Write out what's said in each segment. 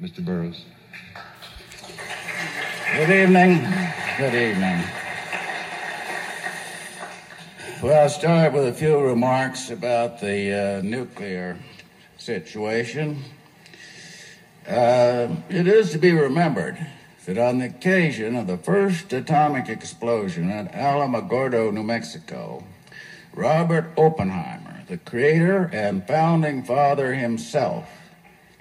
Mr. Burroughs. Good evening. Good evening. Well, I'll start with a few remarks about the uh, nuclear situation. Uh, it is to be remembered that on the occasion of the first atomic explosion at Alamogordo, New Mexico, Robert Oppenheimer, the creator and founding father himself,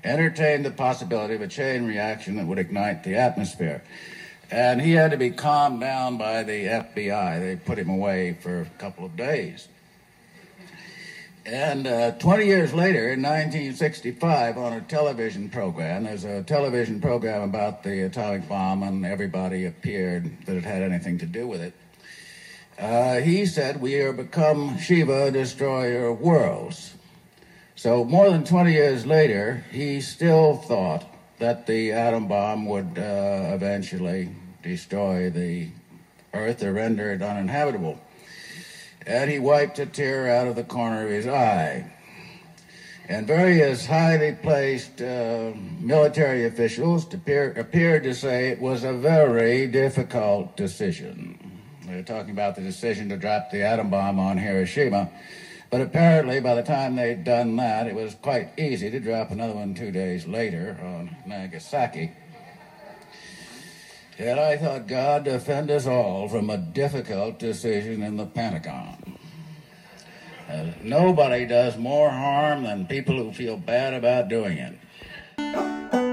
entertained the possibility of a chain reaction that would ignite the atmosphere. And he had to be calmed down by the FBI. They put him away for a couple of days. And uh, 20 years later, in 1965, on a television program, there's a television program about the atomic bomb, and everybody appeared that it had anything to do with it. Uh, he said, We are become Shiva, destroyer of worlds. So, more than 20 years later, he still thought that the atom bomb would uh, eventually destroy the Earth or render it uninhabitable and he wiped a tear out of the corner of his eye. And various highly placed uh, military officials appear, appeared to say it was a very difficult decision. They're talking about the decision to drop the atom bomb on Hiroshima. But apparently, by the time they'd done that, it was quite easy to drop another one two days later on Nagasaki. Yet I thought God defend us all from a difficult decision in the Pentagon. Uh, nobody does more harm than people who feel bad about doing it.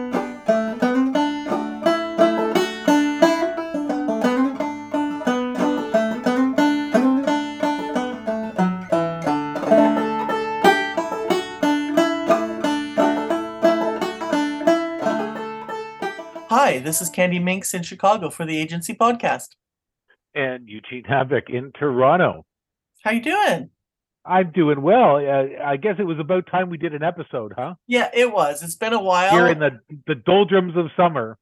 This is Candy Minks in Chicago for the Agency Podcast. and Eugene Havoc in Toronto. How you doing? I'm doing well. Uh, I guess it was about time we did an episode, huh? Yeah, it was. It's been a while. Here in the the doldrums of summer.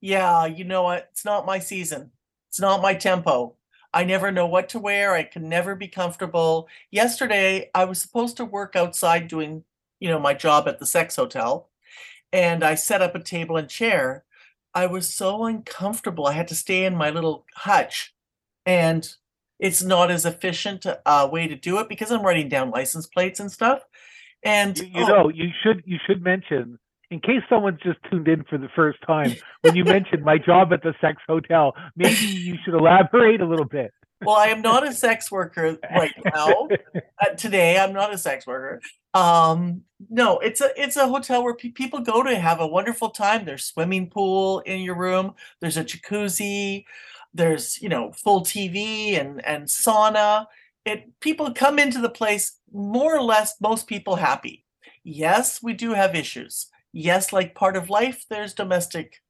yeah, you know what? It's not my season. It's not my tempo. I never know what to wear. I can never be comfortable. Yesterday, I was supposed to work outside doing, you know, my job at the sex hotel, and I set up a table and chair. I was so uncomfortable. I had to stay in my little hutch, and it's not as efficient a uh, way to do it because I'm writing down license plates and stuff. And You, you oh, know, you should you should mention in case someone's just tuned in for the first time when you mentioned my job at the sex hotel. Maybe you should elaborate a little bit. Well, I am not a sex worker right now. uh, today, I'm not a sex worker. Um, no, it's a it's a hotel where pe- people go to have a wonderful time. There's swimming pool in your room. There's a jacuzzi. There's you know full TV and and sauna. It people come into the place more or less. Most people happy. Yes, we do have issues. Yes, like part of life, there's domestic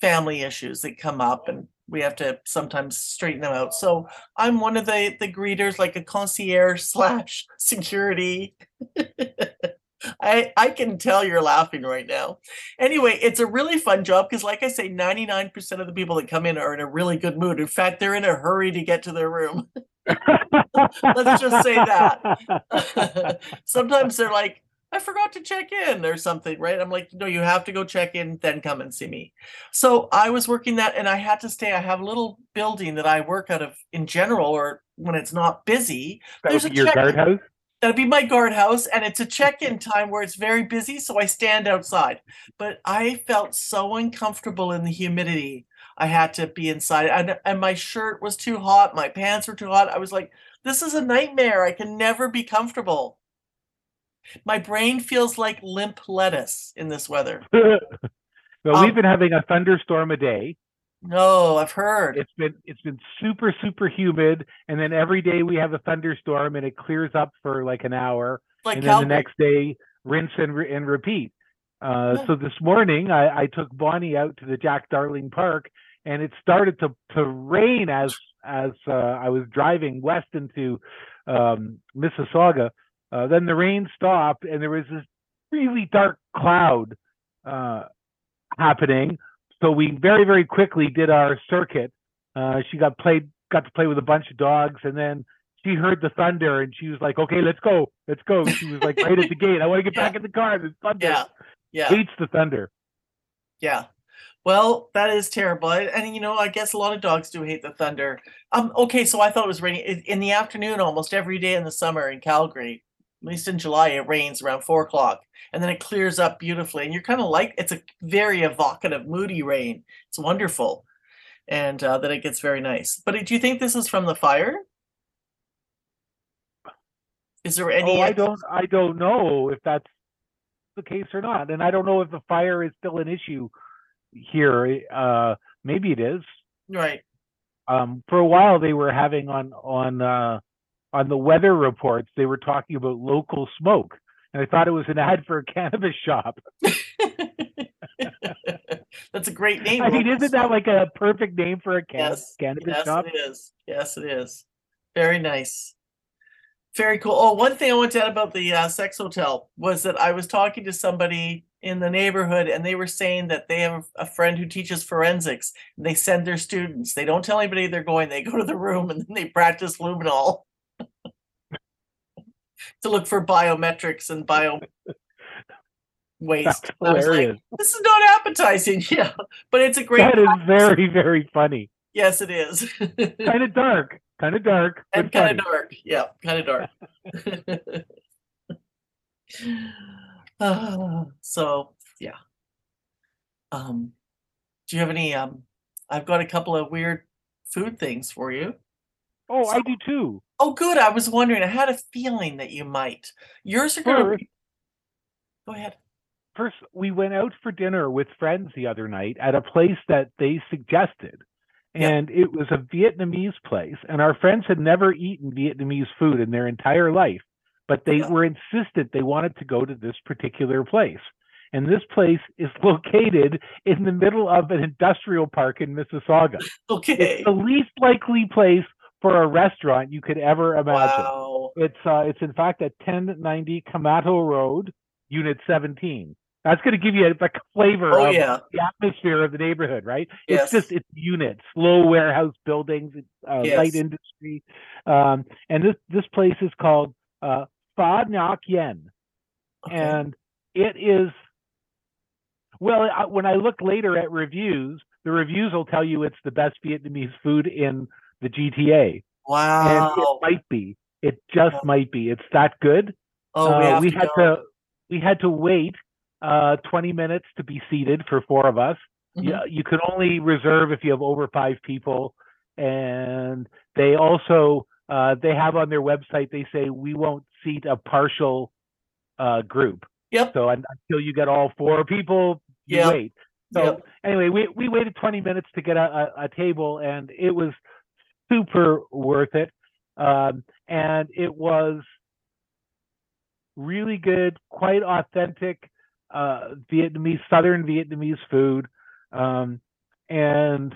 family issues that come up and we have to sometimes straighten them out. So I'm one of the the greeters, like a concierge slash security. I I can tell you're laughing right now. Anyway, it's a really fun job because, like I say, 99% of the people that come in are in a really good mood. In fact, they're in a hurry to get to their room. Let's just say that. Sometimes they're like, I forgot to check in or something, right? I'm like, no, you have to go check in, then come and see me. So I was working that and I had to stay. I have a little building that I work out of in general, or when it's not busy. That There's would your check- guardhouse. That'd be my guardhouse, and it's a check-in time where it's very busy, so I stand outside. But I felt so uncomfortable in the humidity. I had to be inside, and, and my shirt was too hot, my pants were too hot. I was like, "This is a nightmare. I can never be comfortable." My brain feels like limp lettuce in this weather. well, Um, we've been having a thunderstorm a day. No, I've heard. It's been it's been super super humid, and then every day we have a thunderstorm, and it clears up for like an hour, like and then the next day rinse and re- and repeat. Uh, Yeah. So this morning I, I took Bonnie out to the Jack Darling Park, and it started to to rain as as uh, I was driving west into um, Mississauga. Uh, then the rain stopped, and there was this really dark cloud uh, happening. So we very very quickly did our circuit. Uh, she got played got to play with a bunch of dogs, and then she heard the thunder, and she was like, "Okay, let's go, let's go." She was like right at the gate. I want to get back in the car. There's thunder. Yeah, yeah. Hates the thunder. Yeah. Well, that is terrible. And you know, I guess a lot of dogs do hate the thunder. Um, okay, so I thought it was raining in, in the afternoon almost every day in the summer in Calgary. At least in July, it rains around four o'clock and then it clears up beautifully. And you're kind of like it's a very evocative, moody rain. It's wonderful. And uh, then it gets very nice. But do you think this is from the fire? Is there any? Oh, I don't I don't know if that's the case or not. And I don't know if the fire is still an issue here. Uh maybe it is. Right. Um for a while they were having on on uh on the weather reports they were talking about local smoke. And I thought it was an ad for a cannabis shop. That's a great name. I mean, isn't that like a perfect name for a can- Yes, cannabis yes, shop? Yes, it is. Yes, it is. Very nice. Very cool. Oh, one thing I wanted to add about the uh, sex hotel was that I was talking to somebody in the neighborhood and they were saying that they have a friend who teaches forensics and they send their students. They don't tell anybody they're going. They go to the room and then they practice luminol to look for biometrics and bio waste. That's I was like, this is not appetizing. Yeah, but it's a great. That is practice. very, very funny. Yes, it is. Kind of dark. Kind of dark. and kind of dark. Yeah, kind of dark. Ah, so yeah. Um, do you have any? Um, I've got a couple of weird food things for you. Oh, I do too. Oh, good. I was wondering. I had a feeling that you might. Yours are going to. Go ahead. first, we went out for dinner with friends the other night at a place that they suggested. Yeah. And it was a Vietnamese place. And our friends had never eaten Vietnamese food in their entire life, but they Yeah. were insistent they wanted to go to this particular place. And this place is located in the middle of an industrial park in Mississauga. Okay. It's the least likely place for a restaurant you could ever imagine. Wow. It's uh, it's in fact at 1090 Kamato Road, Unit 17. That's going to give you a, a flavor Oh of yeah. the atmosphere of the neighborhood, right? Yes. It's just it's units, low warehouse buildings, uh, light industry, um, and this this place is called uh, Ngoc Yen, Okay. and it is. Well, when I look later at reviews, the reviews will tell you it's the best Vietnamese food in the GTA, and wow. it might be. It just might be. It's that good. oh, we, Uh, have we to had go. to we had to wait uh 20 minutes to be seated for four of us. Mhm. Yeah, you could only reserve if you have over five people, and they also uh, they have on their website they say we won't seat a partial uh, group. Yep. So until you get all four people, you Yep. wait. So Yep. anyway, we we waited 20 minutes to get a, a, a table, and it was super worth it. Um, and it was really good, quite authentic uh, Vietnamese, Southern Vietnamese food. Um, and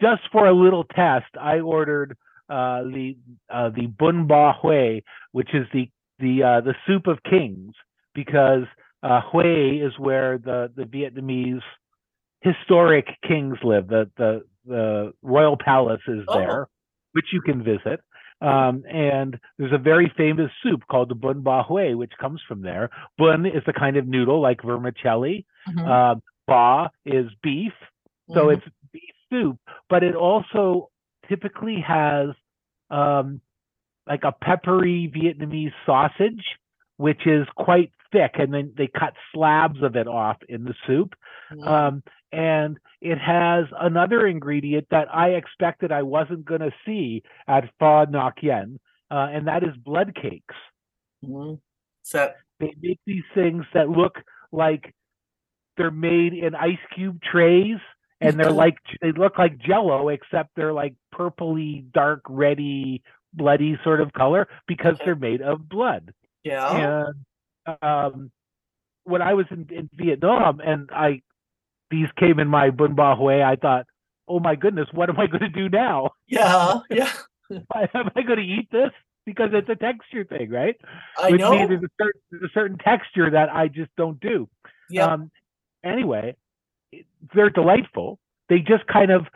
just for a little test, I ordered uh, the uh, the bun ba hui, which is the the uh, the soup of kings, because uh, Hue is where the the Vietnamese historic kings live. The the the royal palace is Oh. there, which you can visit. Um, and there's a very famous soup called the bun ba hui, which comes from there. Bun is a kind of noodle like vermicelli. Mhm. Uh, ba is beef, so Mhm. it's beef soup, but it also typically has um, like a peppery Vietnamese sausage, which is quite thick, and then they cut slabs of it off in the soup. Mhm. Um, and it has another ingredient that I expected I wasn't going to see at Pho Ngoc Yen, uh, and that is blood cakes. Mhm. So They make these things that look like they're made in ice cube trays, and they're like they look like Jello, except they're like purpley, dark, reddy, bloody sort of color because they're made of blood. yeah. And um, when I was in, in Vietnam and I these came in my bun ba hui, I thought, oh my goodness, what am I going to do now? Yeah. Yeah. am I going to eat this? Because it's a texture thing, right? I Which know. means there's a certain, there's a certain texture that I just don't do. yeah. Um, anyway, they're delightful. They just kind of,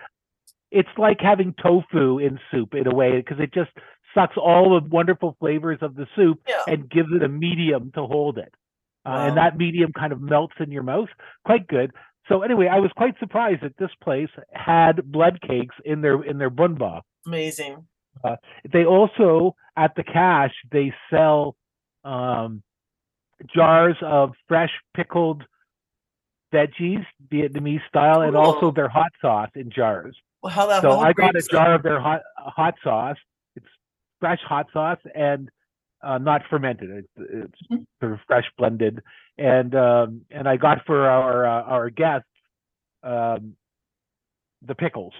it's like having tofu in soup in a way because it just sucks all the wonderful flavors of the soup yeah. and gives it a medium to hold it. Uh, And that medium kind of melts in your mouth. Quite good. So anyway, I was quite surprised that this place had blood cakes in their in their bun bar. Amazing. Uh, they also at the cash they sell um, jars of fresh pickled veggies, Vietnamese style, and also their hot sauce in jars. Well, So I got a jar of their hot hot sauce. It's fresh hot sauce and uh, not fermented. It's, it's Mhm. sort of fresh blended, and um, and I got for our uh, our guests um, the pickles.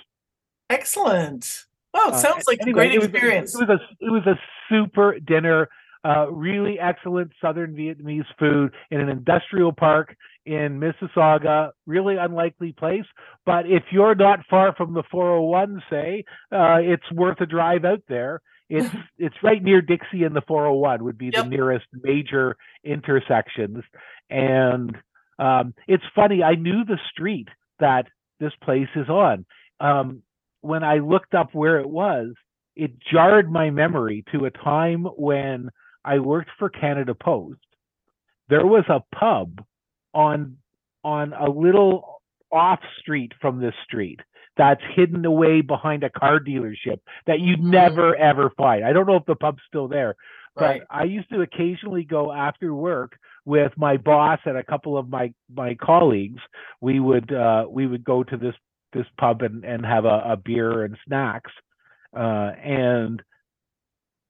Excellent. Wow, it Uh, sounds like anyway, a great it was- experience. It was a it was a super dinner. Uh, really excellent Southern Vietnamese food in an industrial park in Mississauga. Really unlikely place, but if you're not far from the 401, say, uh, it's worth a drive out there. It's it's right near Dixie and the 401 would be Yep. the nearest major intersections, and um, it's funny. I knew the street that this place is on. Um, when I looked up where it was, it jarred my memory to a time when I worked for Canada Post. There was a pub on on a little off street from this street that's hidden away behind a car dealership that you'd never ever find. I don't know if the pub's still there, but Right. I used to occasionally go after work with my boss and a couple of my my colleagues. We would uh, we would go to this this pub and, and have a, a beer and snacks. Uh, and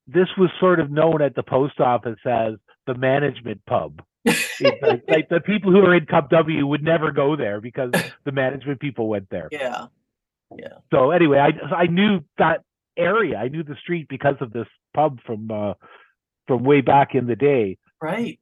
this was sort of known at the post office as the management pub. Like, like the people who are in CUPW would never go there because the management people went there. Yeah. So anyway, I I knew that area. I knew the street because of this pub from uh, from way back in the day. Right.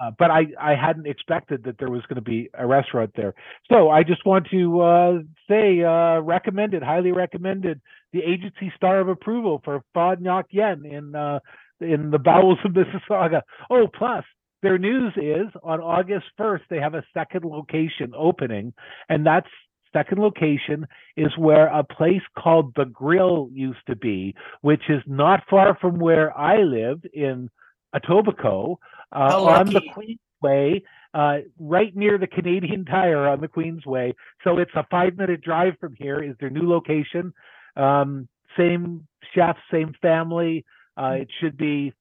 Uh, but I, I hadn't expected that there was going to be a restaurant there. So I just want to uh, say, uh, recommended, highly recommended, the agency star of approval for Pho Ngoc Yen in uh, in the bowels of Mississauga. Oh, plus their news is on August 1st they have a second location opening, and that's second location is where a place called the Grill used to be, which is not far from where I live in Etobicoke uh, on the. Queensway, uh, right near the Canadian Tire on the Queensway. So it's a five minute drive from here. Is their new location? Um, same chef, same family. Uh, it should be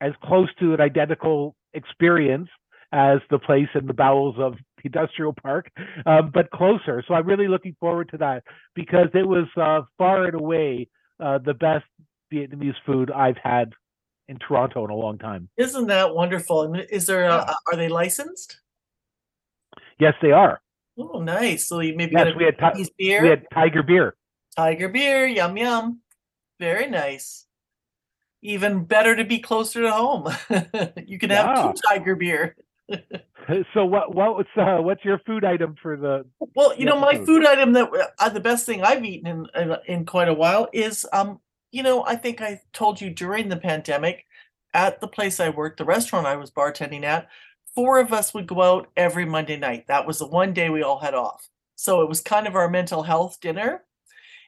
as close to an identical experience as the place in the bowels of industrial park, um, but closer. So I'm really looking forward to that because it was uh, far and away uh, the best Vietnamese food I've had in Toronto in a long time. Isn't that wonderful? I mean, is there? A, are they licensed? Yes, they are. Oh, nice. So you maybe Yes, a we had ti- beer, We had Tiger beer. Tiger beer, yum yum. Very nice. Even better to be closer to home. you can have two Tiger beer. So what what was uh, what's your food item for the Well, you know, my food item that uh, the best thing I've eaten in, in in quite a while is um, you know, I think I told you during the pandemic at the place I worked, the restaurant I was bartending at, four of us would go out every Monday night. That was the one day we all had off. So it was kind of our mental health dinner.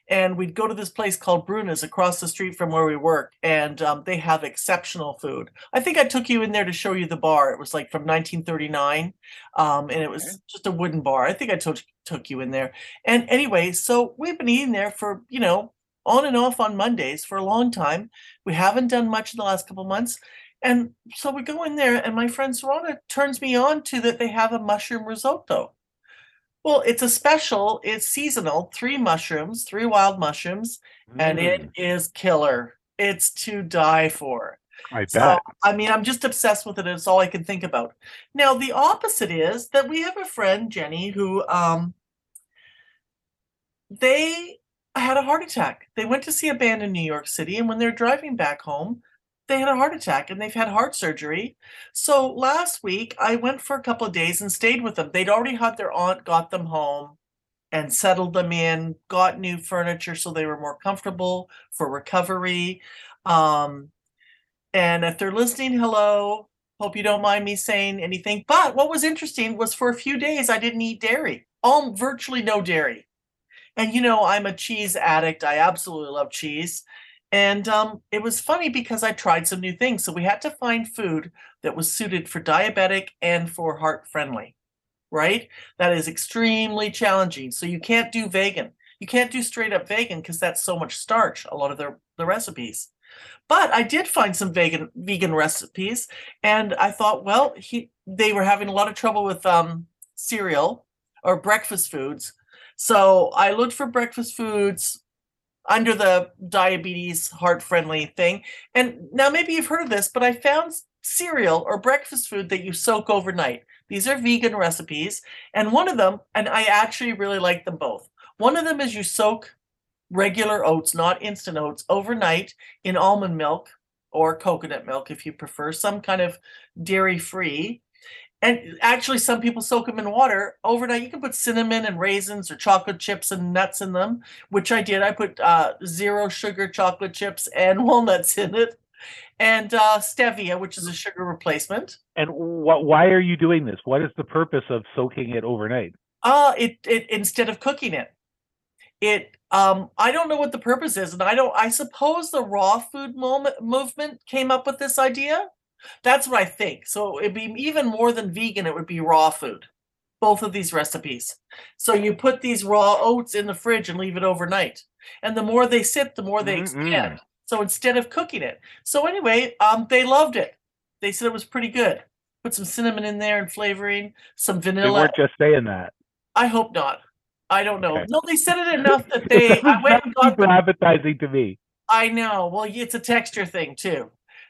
And we'd go to this place called Bruna's across the street from where we work, and um, they have exceptional food. I think I took you in there to show you the bar. It was like from 1939, um, and it was Okay. just a wooden bar. I think I took took you in there. And anyway, so we've been eating there for you know on and off on Mondays for a long time. We haven't done much in the last couple months, and so we go in there, and my friend Serrana turns me on to that they have a mushroom risotto. Well, it's a special. It's seasonal. Three mushrooms, three wild mushrooms, and Mm, it is killer. It's to die for. I So, I mean, I'm just obsessed with it. It's all I can think about. Now, the opposite is that we have a friend, Jenny, who um they had a heart attack. They went to see a band in New York City, and when they're driving back home, they had a heart attack and they've had heart surgery. So last week, I went for a couple of days and stayed with them. They'd already had their aunt got them home and settled them in, got new furniture so they were more comfortable for recovery. Um, and if they're listening, hello. Hope you don't mind me saying anything. But what was interesting was for a few days I didn't eat dairy. All virtually no dairy. And you know, I'm a cheese addict. I absolutely love cheese. And um, it was funny because I tried some new things. So we had to find food that was suited for diabetic and for heart friendly. right? That is extremely challenging. So you can't do vegan. You can't do straight up vegan because that's so much starch, a lot of their the recipes. But I did find some vegan vegan recipes, and I thought, well, he they were having a lot of trouble with um, cereal or breakfast foods. So I looked for breakfast foods under the diabetes heart friendly thing. And now maybe you've heard of this, but I found cereal or breakfast food that you soak overnight. These are vegan recipes. And one of them, and I actually really like them both. One of them is you soak regular oats, not instant oats, overnight in almond milk or coconut milk if you prefer, some kind of dairy free. And actually, some people soak them in water overnight. You can put cinnamon and raisins or chocolate chips and nuts in them, which I did. I put uh, zero sugar chocolate chips and walnuts in it, and uh, stevia, which is a sugar replacement. And what? Why are you doing this? What is the purpose of soaking it overnight? Uh, it, it instead of cooking it, it um, I don't know what the purpose is, and I don't. I suppose the raw food moment, movement came up with this idea. That's what I think. So it'd be even more than vegan. It would be raw food. Both of these recipes. So you put these raw oats in the fridge and leave it overnight, and the more they sit, the more they expand. Mm-mm. So instead of cooking it, so anyway, um, they loved it. They said it was pretty good. Put some cinnamon in there and flavoring, some They vanilla. weren't just saying that. I hope not. I don't know. Okay. No, they said it enough that they. I went and got them. appetizing to me. I know. Well, it's a texture thing too.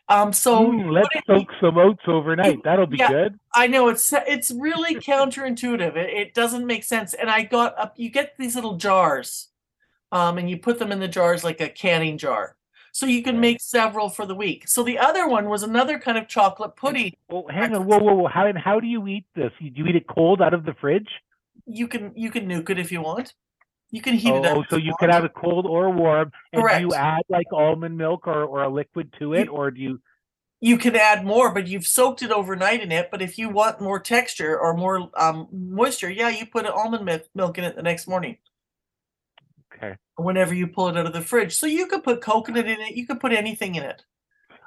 Um, so Mm, let's put it- soak some oats overnight. That'll be Yeah. good. I know it's it's really counterintuitive. It, it doesn't make sense. And I got up. You get these little jars, um, and you put them in the jars like a canning jar, so you can make several for the week. So the other one was another kind of chocolate pudding. Well, hang on. Whoa, whoa, whoa. How and how do you eat this? Do you eat it cold out of the fridge? You can you can nuke it if you want. You can heat it up. Oh, so you can have it cold or warm. And do you add like almond milk or, or a liquid to it, You- or do you? you can add more, but you've soaked it overnight in it. But if you want more texture or more um, moisture, yeah, you put almond milk, milk in it the next morning Okay, whenever you pull it out of the fridge. So you could put coconut in it. You could put anything in it.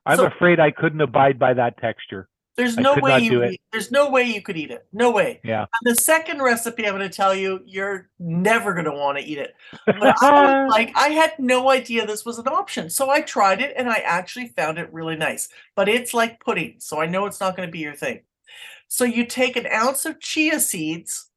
I'm So- afraid I couldn't abide by that texture. There's I no way you could eat, there's no way you could eat it. No way. Yeah. And the second recipe I'm going to tell you, you're never going to want to eat it. But I was like, I had no idea this was an option. So I tried it and I actually found it really nice. But it's like pudding. So I know it's not going to be your thing. So you take an ounce of chia seeds,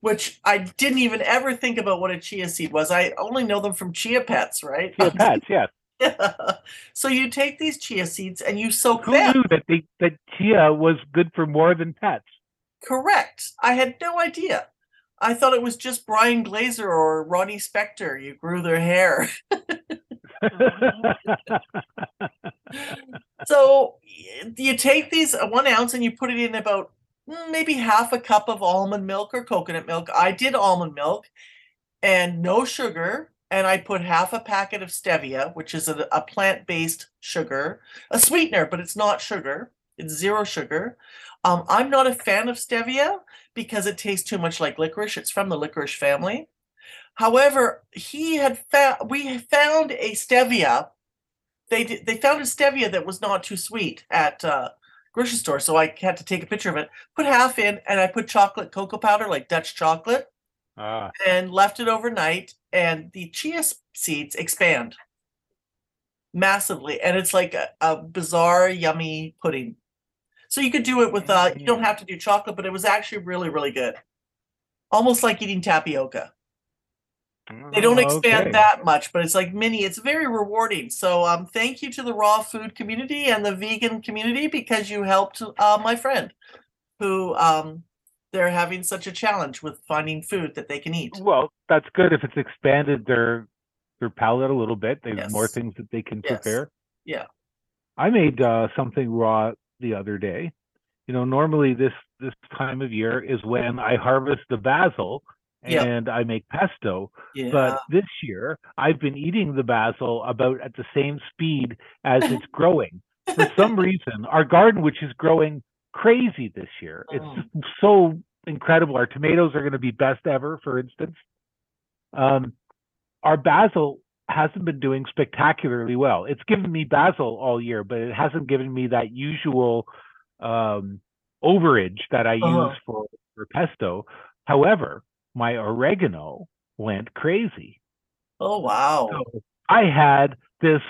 which I didn't even ever think about what a chia seed was. I only know them from chia pets, right? Chia pets, yes. so you take these chia seeds and you soak Who them. Who knew that they, that chia was good for more than pets? Correct. I had no idea. I thought it was just Brian Grazer or Ronnie Spector. You grew their hair. so you take these uh, one ounce and you put it in about mm, maybe half a cup of almond milk or coconut milk. I did almond milk and no sugar. And I put half a packet of stevia, which is a, a plant based sugar, a sweetener, but it's not sugar. It's zero sugar. Um, I'm not a fan of stevia because it tastes too much like licorice. It's from the licorice family. However, he had found we found a stevia. They they found a stevia that was not too sweet at uh, grocery store, so I had to take a picture of it. Put half in, and I put chocolate cocoa powder, like Dutch chocolate, ah, and left it overnight. And the chia seeds expand massively, and it's like a, a bizarre, yummy pudding. So you could do it with uh, you don't Mm. have to do chocolate, but it was actually really, really good. Almost like eating tapioca. They don't expand okay. that much, but it's like mini. It's very rewarding. So um, thank you to the raw food community and the vegan community because you helped uh, my friend, who um, they're having such a challenge with finding food that they can eat. Well, that's good if it's expanded their their palate a little bit. They have more things that they can Yes. prepare. Yeah. I made uh, something raw the other day. You know, normally this this time of year is when I harvest the basil and I make pesto. Yeah. But this year, I've been eating the basil about at the same speed as it's growing. For some reason, our garden, which is growing crazy this year, it's Oh. just so incredible. Our tomatoes are going to be best ever, for instance. Um, our basil hasn't been doing spectacularly well. It's given me basil all year, but it hasn't given me that usual um, overage that I Uh-huh. use for for pesto. However, my oregano went crazy. Oh wow. So I had this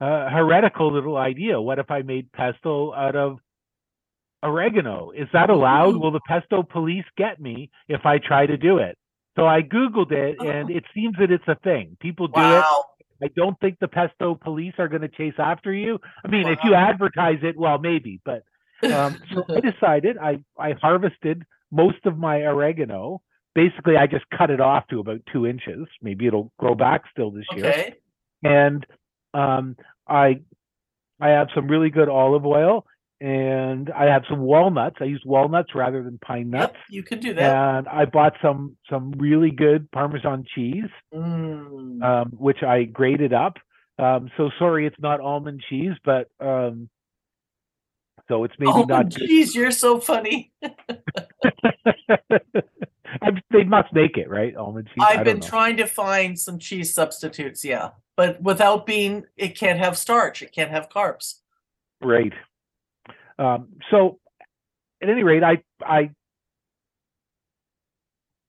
uh, heretical little idea. What if I made pesto out of oregano? Is that allowed? Will the pesto police get me if I try to do it? So I Googled it and it seems that it's a thing. People do it. I don't think the pesto police are going to chase after you. I mean, if you advertise it, well, maybe. But um, so I decided I I harvested most of my oregano. Basically, I just cut it off to about two inches. Maybe it'll grow back still this year. And um, I I have some really good olive oil, and I have some walnuts. I used walnuts rather than pine nuts. Yep, you can do that. And I bought some some really good Parmesan cheese Mm. um, which I grated up. Um, so sorry, it's not almond cheese, but um, so it's maybe oh, not. geez, you're so funny. They must make it right, almond cheese. I've been know. trying to find some cheese substitutes, yeah. But without being, it can't have starch, it can't have carbs. Right. Um, so, at any rate, I I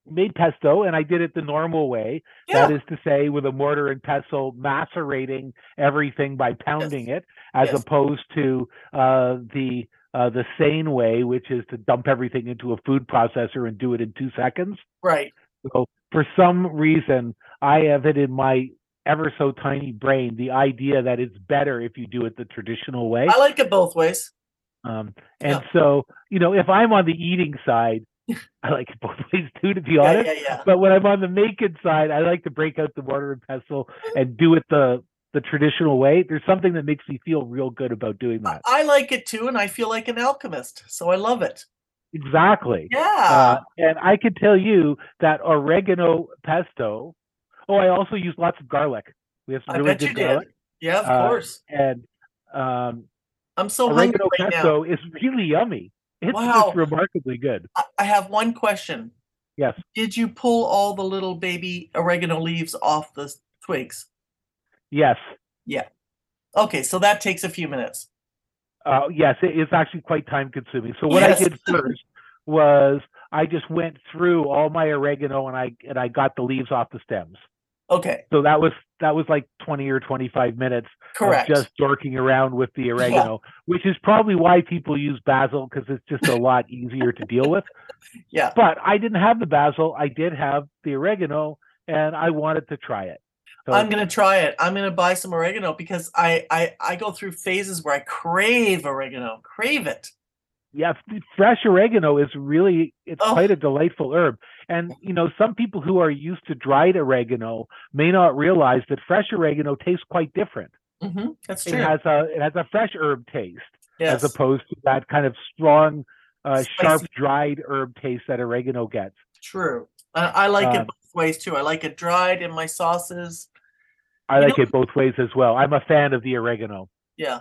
made pesto, and I did it the normal way. Yeah. That is to say, with a mortar and pestle, macerating everything by pounding it, as Yes. opposed to uh, the uh, the sane way, which is to dump everything into a food processor and do it in two seconds. right. So, for some reason, I have it in my ever so tiny brain the idea that it's better if you do it the traditional way. I like it both ways. Um, and Yeah. so, you know, if I'm on the eating side, I like it both ways too, to be honest. yeah, yeah. But when I'm on the making side, I like to break out the mortar and pestle and do it the the traditional way. There's something that makes me feel real good about doing that. I like it too, and I feel like an alchemist, so I love it. Exactly. Yeah. Uh, and I can tell you that oregano pesto. Oh, I also use lots of garlic. We have some I really good did. garlic. yeah, of uh, course. And um, I'm so hungry oregano right now. pesto is really yummy. It's Wow. just remarkably good. I, have one question. Yes. Did you pull all the little baby oregano leaves off the twigs? Yes. Yeah. Okay, so that takes a few minutes. Uh, yes, it is actually quite time consuming. So what Yes. I did first was I just went through all my oregano and I and I got the leaves off the stems. Okay, So that was that was like 20 or 25 minutes correct. of just dorking around with the oregano, which is probably why people use basil because it's just a lot easier to deal with. yeah. But I didn't have the basil. I did have the oregano and I wanted to try it. So I'm gonna try it. I'm gonna buy some oregano because I I I go through phases where I crave oregano, crave it. Yeah, fresh oregano is really it's Oh. quite a delightful herb. And you know, some people who are used to dried oregano may not realize that fresh oregano tastes quite different. hmm That's It has a it has a fresh herb taste yes. as opposed to that kind of strong, uh, sharp dried herb taste that oregano gets. True. I, I like it both ways too. I like it dried in my sauces. I You like know- it both ways as well. I'm a fan of the oregano. Yeah.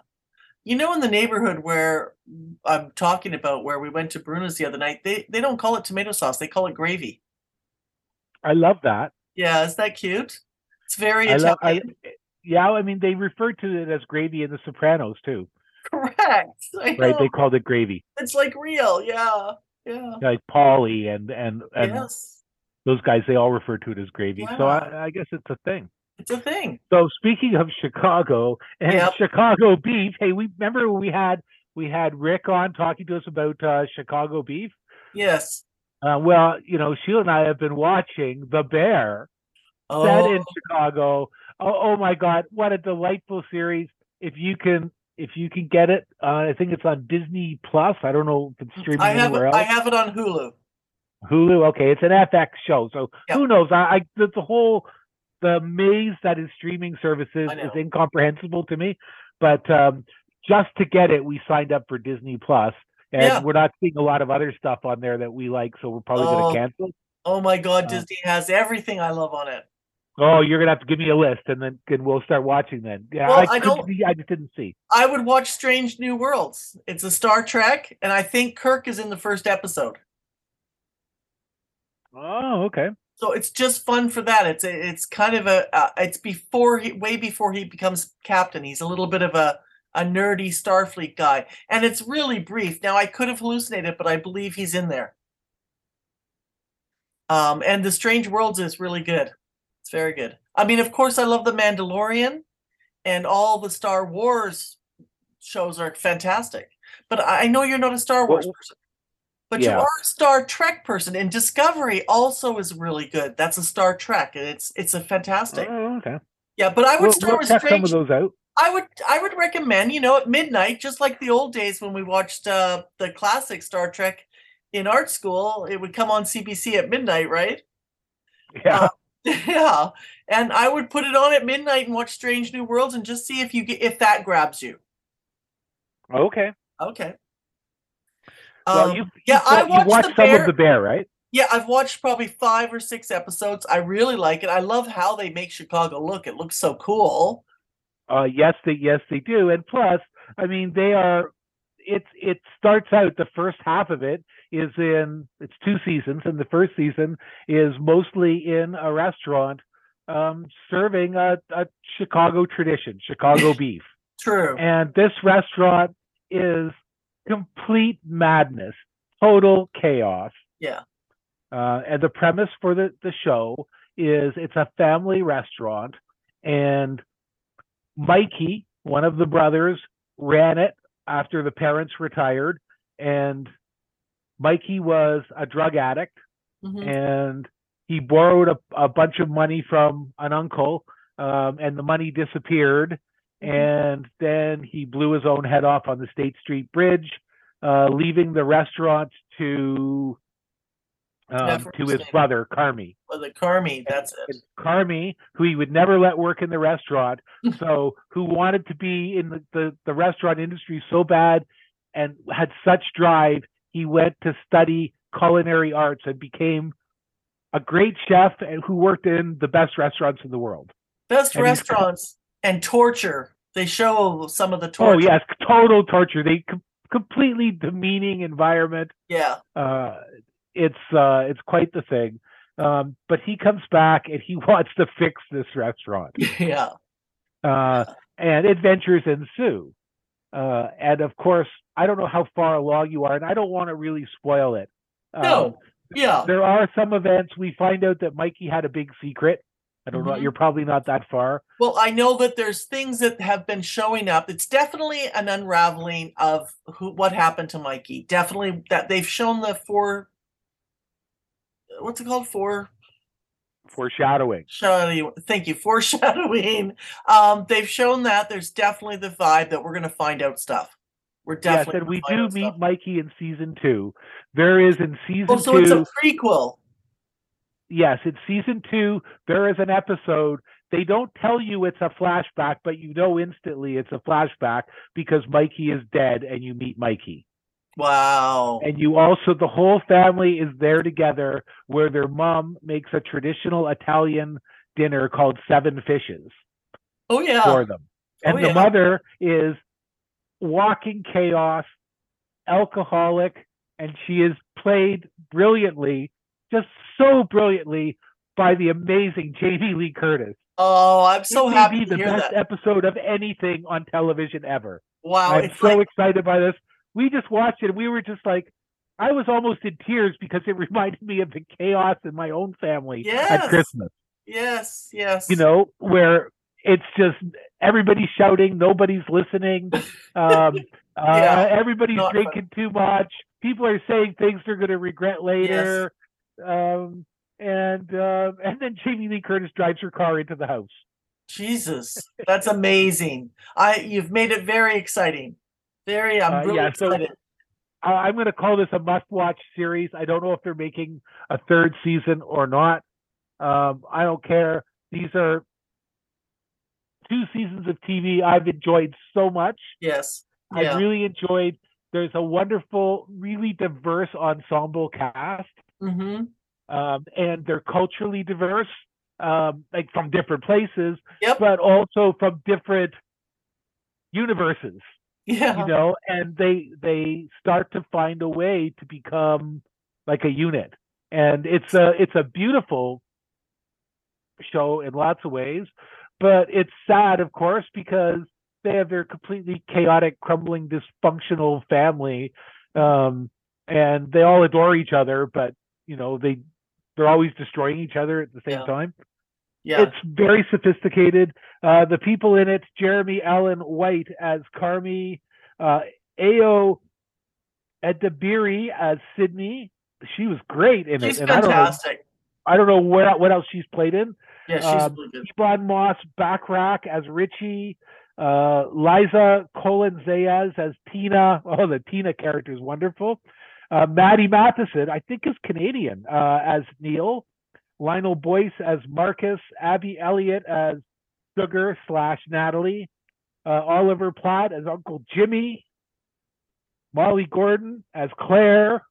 You know, in the neighborhood where I'm talking about, where we went to Bruna's the other night, they they don't call it tomato sauce; they call it gravy. I love that. Yeah, is that cute? It's very I love. I, Italian. yeah, I mean they refer to it as gravy in The Sopranos too, Correct. I right? They called it gravy. It's like real. Yeah. Yeah. Like Paulie and and and yes. those guys they all refer to it as gravy so I, I guess it's a thing It's a thing. so speaking of chicago and Yep. chicago beef hey we remember we had we had rick on talking to us about uh, chicago beef Yes. uh, well you know sheila and i have been watching the bear Oh, set in chicago oh, oh my god what a delightful series if you can if you can get it uh, i think it's on disney plus i don't know if it's streaming I have anywhere it, else I have it on Hulu. Hulu. Okay, it's an FX show, so Yep. who knows? I, I the, the whole the maze that is streaming services is incomprehensible to me. But um, just to get it, we signed up for Disney Plus, and Yeah. we're not seeing a lot of other stuff on there that we like, so we're probably going Oh. to cancel. Oh my God, Uh, Disney has everything I love on it. Oh, you're gonna have to give me a list, and then and we'll start watching then. Yeah, Well, I, I don't- see- I just didn't see. I would watch Strange New Worlds. It's a Star Trek, and I think Kirk is in the first episode. Oh, okay. So it's just fun for that. It's a, it's kind of a uh, it's before he way before he becomes captain. He's a little bit of a a nerdy Starfleet guy, and it's really brief. Now I could have hallucinated, but I believe he's in there. Um, and the Strange Worlds is really good. It's very good. I mean, of course, I love the Mandalorian, and all the Star Wars shows are fantastic. But I know you're not a Star Wars Well, person. But you are a Star Trek person, and Discovery also is really good. That's a Star Trek, and it's it's a fantastic. Oh, okay. Yeah, but I would We'll, start we'll with check some of those out. I would I would recommend, you know, at midnight, just like the old days when we watched uh, the classic Star Trek in art school. It would come on CBC at midnight, right? Yeah. yeah, and I would put it on at midnight and watch Strange New Worlds and just see if you get if that grabs you. okay. Okay. Well, Um, you yeah, I watched watched The some Bear. of the bear, right? yeah, I've watched probably five or six episodes. I really like it. I love how they make Chicago look. It looks so cool. Uh, yes, they yes they do, and plus, I mean, they are. It's it starts out the first half of it is in it's two seasons, and the first season is mostly in a restaurant, um, serving a, a Chicago tradition, Chicago beef, True. and this restaurant is complete madness, total chaos. Yeah. Uh, and the premise for the, the show is it's a family restaurant, and Mikey, one of the brothers, ran it after the parents retired, and Mikey was a drug addict, Mhm. and he borrowed a, a bunch of money from an uncle, um, and the money disappeared. And then he blew his own head off on the State Street Bridge, uh, leaving the restaurant to um, to his brother Carmy. Well, the Carmy, that's it. Carmy, who he would never let work in the restaurant, so who wanted to be in the, the, the restaurant industry so bad and had such drive, he went to study culinary arts and became a great chef and who worked in the best restaurants in the world. Best and restaurants and torture. They show some of the torture. Oh yes, total torture. They com- completely demeaning environment. Yeah. uh, it's uh, it's quite the thing. Um, but he comes back and he wants to fix this restaurant, Yeah. uh, and adventures ensue. Uh, and of course, I don't know how far along you are, and I don't want to really spoil it. Um, No. Yeah. there are some events we find out that Mikey had a big secret. I don't know. Mhm. You're probably not that far. Well, I know that there's things that have been showing up. It's definitely an unraveling of who what happened to Mikey. Definitely that they've shown the four what's it called? Four Foreshadowing. shadowing. Thank you. Foreshadowing. Um, they've shown that there's definitely the vibe that we're gonna find out stuff. We're Yes, definitely and we do meet stuff. Mikey in season two. There is in season Oh, so two. it's a prequel. Yes, in season two, there is an episode. They don't tell you it's a flashback, but you know instantly it's a flashback because Mikey is dead and you meet Mikey. Wow. And you also, the whole family is there together where their mom makes a traditional Italian dinner called Seven Fishes Oh yeah. for them. Oh, and Oh, the yeah. mother is walking chaos, alcoholic, and she is played brilliantly, just so brilliantly by the amazing Jamie Lee Curtis. Oh, I'm so it happy be the best that. episode of anything on television ever. Wow. I'm so like excited by this. We just watched it and we were just like I was almost in tears because it reminded me of the chaos in my own family Yes. at Christmas. yes, yes. You know, where it's just everybody's shouting, nobody's listening. Um, Yeah, uh, everybody's not fun. drinking too much. People are saying things they're going to regret later. Um, and uh, and then Jamie Lee Curtis drives her car into the house. Jesus, that's amazing. I you've made it very exciting. Very, I'm Uh, really yeah, so- excited. I'm going to call this a must-watch series. I don't know if they're making a third season or not. Um, I don't care. These are two seasons of TV I've enjoyed so much. yes. I really enjoyed. There's a wonderful, really diverse ensemble cast, mm-hmm. um, and they're culturally diverse, um, like from different places, Yep. but also from different universes Yeah. you know and they they start to find a way to become like a unit and it's a it's a beautiful show in lots of ways but it's sad of course because they have their completely chaotic crumbling dysfunctional family um and they all adore each other but you know they they're always destroying each other at the same Yeah. time. Yeah. It's very sophisticated. Uh, the people in it, Jeremy Allen White as Carmy, uh, Ayo Edebiri as Sydney. She was great in She's it, and I don't know, fantastic. I don't know what what else she's played in. Yeah, she's um, really good. Moss Bachrach as Richie, uh, Liza Colón-Zayas as Tina. Oh, the Tina character is wonderful. Uh, Matty Matheson, I think, is Canadian uh, as Neil. Lionel Boyce as Marcus. Abby Elliott as Sugar slash Natalie. Uh, Oliver Platt as Uncle Jimmy. Molly Gordon as Claire.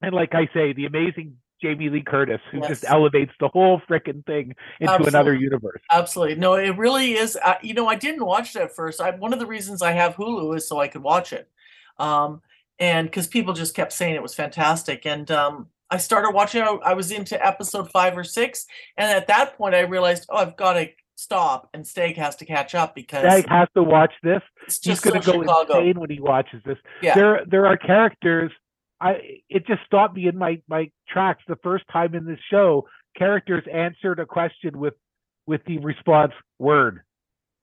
And like I say, the amazing Jamie Lee Curtis, who just elevates the whole frickin' thing into another universe. Absolutely. No, it really is. Uh, you know, I didn't watch it at first. I, one of the reasons I have Hulu is so I could watch it. Um, and because people just kept saying it was fantastic. And um, I started watching, I, I was into episode five or six. And at that point, I realized, oh, I've got to stop and Stag has to catch up because Stag has to watch this. it's He's just going so to go Chicago. insane when he watches this. Yeah. There, there are characters. I it just stopped me in my my tracks the first time in this show. Characters answered a question with with the response word,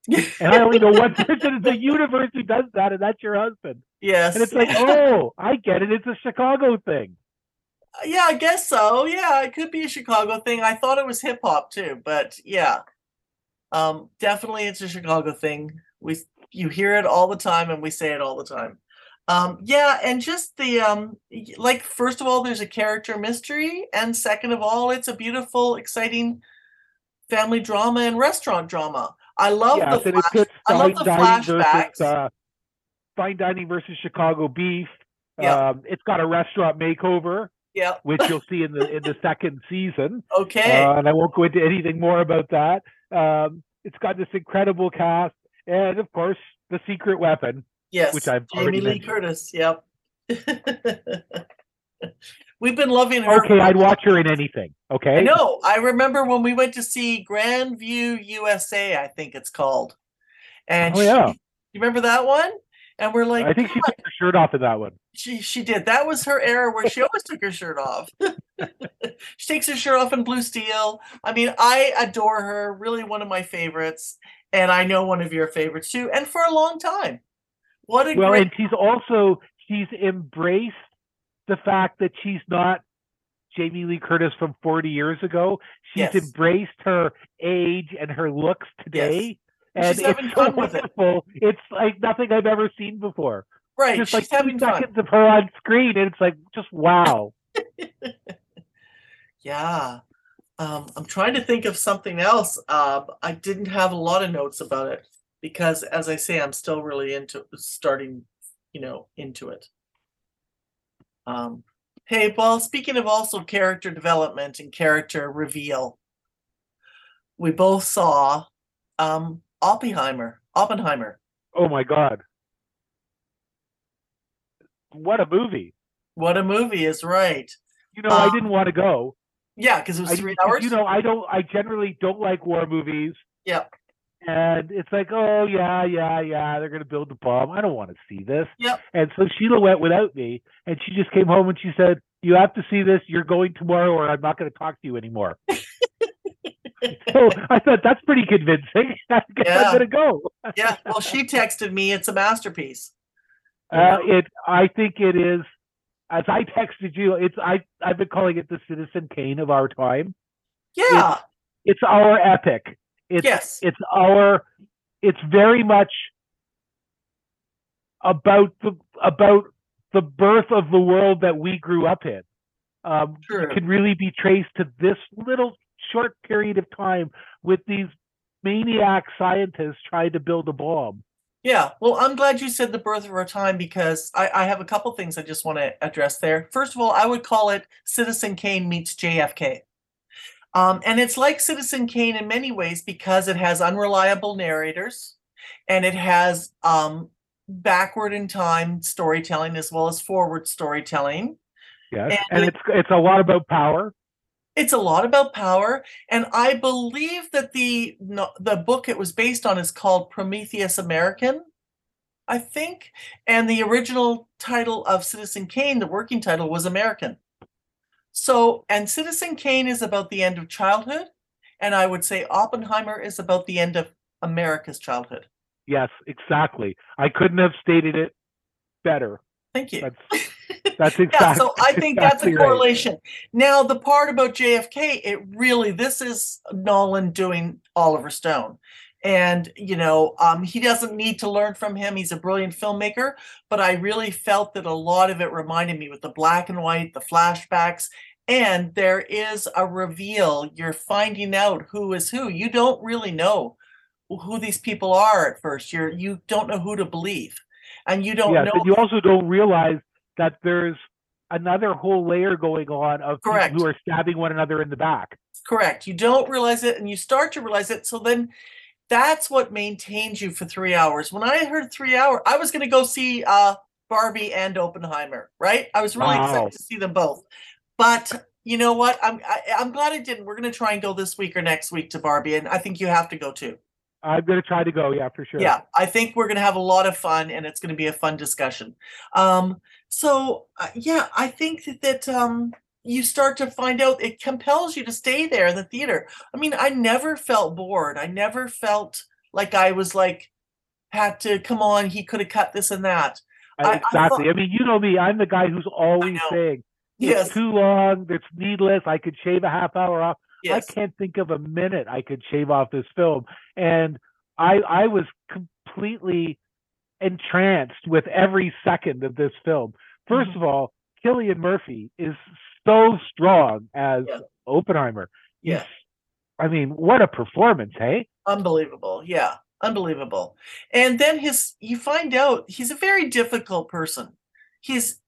and I only know one person in the universe who does that, and that's your husband. yes. And it's like, oh, I get it. It's a Chicago thing. yeah, I guess so. Yeah, it could be a Chicago thing. I thought it was hip hop too, but yeah. Um, definitely it's a Chicago thing. We you hear it all the time and we say it all the time. Um, yeah, and just the um like first of all, there's a character mystery, and second of all, it's a beautiful, exciting family drama and restaurant drama. I love yes, the and it flash- puts I love fine the dining flashbacks. versus uh, fine dining versus Chicago beef. Yeah. Um, it's got a restaurant makeover. yeah. which you'll see in the in the second season. Okay. Uh, and I won't go into anything more about that. Um, it's got this incredible cast, and of course, the secret weapon. Yes, which I've Jamie already Lee mentioned. Curtis. Yep. We've been loving her. Okay, I'd watch her in anything. Okay, No. I remember when we went to see Grandview USA. I think it's called. And Oh, she, yeah. you remember that one? And we're like, I think she took her shirt off in that one. she she did. That was her era where she always took her shirt off. she takes her shirt off in Blue Steel. I mean, I adore her. Really, one of my favorites, and I know one of your favorites too. And for a long time. What a Well, great and she's also she's embraced the fact that she's not Jamie Lee Curtis from 40 years ago. She's Yes. embraced her age and her looks today. And She's it's having so fun with it. It's like nothing I've ever seen before. right. just She's like having fun. seconds of her on screen, and it's like just wow. Yeah. Um, I'm trying to think of something else. Uh, I didn't have a lot of notes about it because, as I say, I'm still really into starting, you know, into it. Um, hey, Paul, speaking of also character development and character reveal, we both saw um, Oppenheimer. Oppenheimer. Oh my god. What a movie. What a movie is right. You know, I Um, didn't want to go. Yeah, because it was I, three hours. You know, I don't I generally don't like war movies. Yep. And it's like, oh yeah, yeah, yeah, they're gonna build the bomb. I don't want to see this. Yep. And so Sheila went without me and she just came home and she said, You have to see this, you're going tomorrow or I'm not gonna talk to you anymore. so I thought that's pretty convincing. I guess Yeah. I'm gonna go. yeah. Well, she texted me. It's a masterpiece. Uh, it, I think it is. As I texted you, it's I. I've been calling it the Citizen Kane of our time. Yeah. It's our epic. It's yes. it's our. It's very much about the about the birth of the world that we grew up in. Um, True. can really be traced to this little short period of time with these maniac scientists trying to build a bomb. Yeah, well, I'm glad you said the birth of our time because I, I have a couple things I just want to address there. First of all, I would call it Citizen Kane meets JFK. Um, and it's like Citizen Kane in many ways because it has unreliable narrators and it has um, backward in time storytelling as well as forward storytelling. Yes, And and it- it's it's a lot about power. It's a lot about power, and I believe that the no, the book it was based on is called Prometheus American, I think, and the original title of Citizen Kane, the working title, was American. So, and Citizen Kane is about the end of childhood, and I would say Oppenheimer is about the end of America's childhood. Yes, exactly. I couldn't have stated it better. Thank you. That's that's yeah, so I think that's a exactly right. correlation. Now, the part about JFK, it really this is Nolan doing Oliver Stone. And you know, um, he doesn't need to learn from him. He's a brilliant filmmaker, but I really felt that a lot of it reminded me with the black and white, the flashbacks, and there is a reveal. You're finding out who is who. You don't really know who these people are at first. You're you don't know who to believe, and you don't Yes, know and you also don't realize that there's another whole layer going on of people who are stabbing one another in the back. Correct. You don't realize it and you start to realize it. So then that's what maintains you for three hours. When I heard three hour, I was going to go see uh, Barbie and Oppenheimer, right? I was really Wow. excited to see them both. But you know what? I'm I, I'm glad I didn't. We're going to try and go this week or next week to Barbie, and I think you have to go too. I'm gonna try to go, yeah, for sure. Yeah, I think we're going to have a lot of fun, and it's going to be a fun discussion. Um, so uh, yeah, I think that, that um, you start to find out it compels you to stay there in the theater. I mean, I never felt bored. I never felt like I was like had to come on. He could have cut this and that. I- I- I exactly. I, mean, you know me. I'm the guy who's always saying Yes, it's too long. It's needless. I could shave a half hour off. yes, I can't think of a minute I could shave off this film, and I I was completely entranced with every second of this film. 1st Mhm. of all, Cillian Murphy is so strong as Yeah. Oppenheimer. yeah. I mean, what a performance, hey? unbelievable. Yeah, unbelievable. And then his you find out he's a very difficult person. He's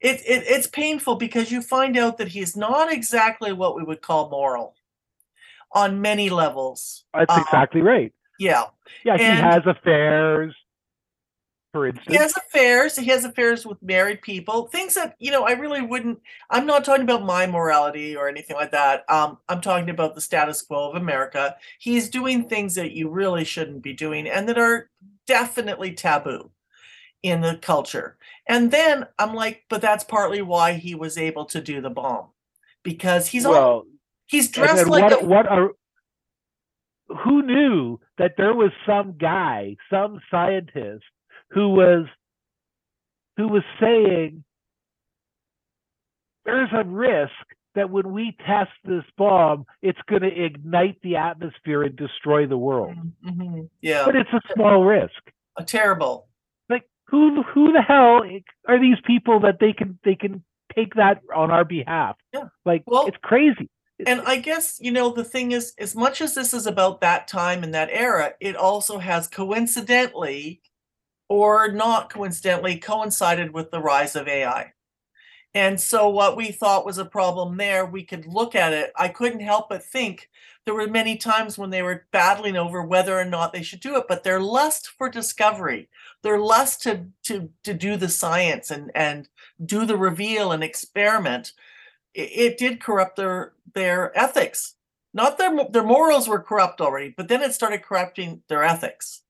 it, it it's painful because you find out that he's not exactly what we would call moral on many levels. That's Uh, exactly right. Yeah. Yeah, he has affairs, for instance. He has affairs. He has affairs with married people. Things that you know, I really wouldn't. I'm not talking about my morality or anything like that. Um, I'm talking about the status quo of America. He's doing things that you really shouldn't be doing, and that are definitely taboo in the culture. And then I'm like, but that's partly why he was able to do the bomb, because he's all well, he's dressed like what? a, what are? Who knew that there was some guy, some scientist, who was, who was saying, "There's a risk that when we test this bomb, it's going to ignite the atmosphere and destroy the world." Mhm, yeah, But it's a small risk. a terrible. Like who? Who the hell are these people that they can they can take that on our behalf? Yeah. Like Well- it's crazy. And I guess, you know, the thing is, as much as this is about that time and that era, it also has coincidentally or not coincidentally coincided with the rise of AI. And so, what we thought was a problem there, we could look at it. I couldn't help but think there were many times when they were battling over whether or not they should do it, but their lust for discovery, their lust to to to do the science and and do the reveal and experiment, it, it did corrupt their their ethics. Not their their morals were corrupt already, but then it started corrupting their ethics.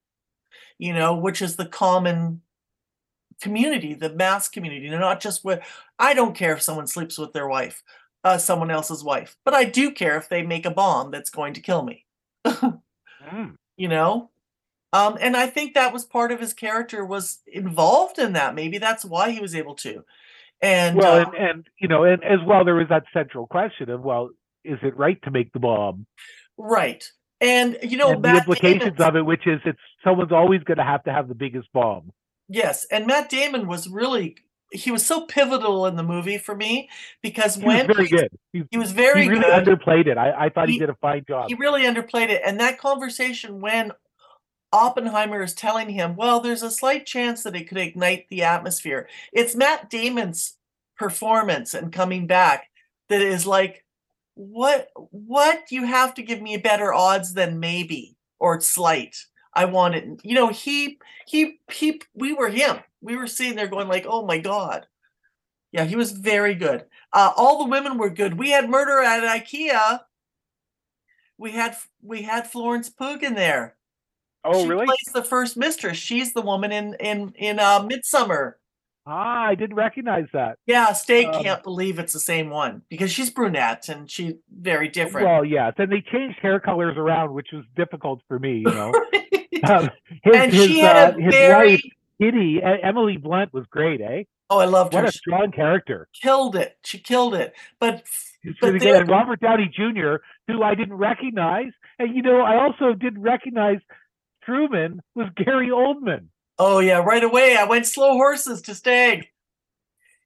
You know, which is the common community, the mass community, and not just with. I don't care if someone sleeps with their wife, uh, someone else's wife, but I do care if they make a bomb that's going to kill me. Mm. you know um and i think that was part of his character was involved in that maybe that's why he was able to and well, uh, and, and you know, and as well, there was that central question of, well, is it right to make the bomb? right and you know and the implications Damon's- of it, which is it's someone's always going to have to have the biggest bomb. yes and matt damon was really he was so pivotal in the movie for me because when He was very he, good. He, he was very he really good underplayed it. I, I thought he, He- did a fine job. he really underplayed it and that conversation when oppenheimer is telling him well there's a slight chance that it could ignite the atmosphere it's matt damon's performance and coming back that is like what what you have to give me better odds than maybe or slight i want it you know he he he we were him we were sitting there going like oh my god yeah he was very good uh all the women were good we had murder at ikea we had we had Florence Pugh in there. oh, she really? plays the first mistress. She's the woman in in in uh, Midsommar. Ah, I didn't recognize that. Yeah, Stay Um, can't believe it's the same one because she's brunette and she's very different. Well, yeah. Then they changed hair colors around, which was difficult for me. You know, um, his, and his, she had uh, a his very wife, Kitty, Emily Blunt, was great, eh? oh, I loved What her. What a She strong character. killed it. She killed it. But But And Robert Downey Jr., who I didn't recognize, and you know, I also didn't recognize Truman was Gary Oldman. Oh yeah, right away I went slow horses to Stag.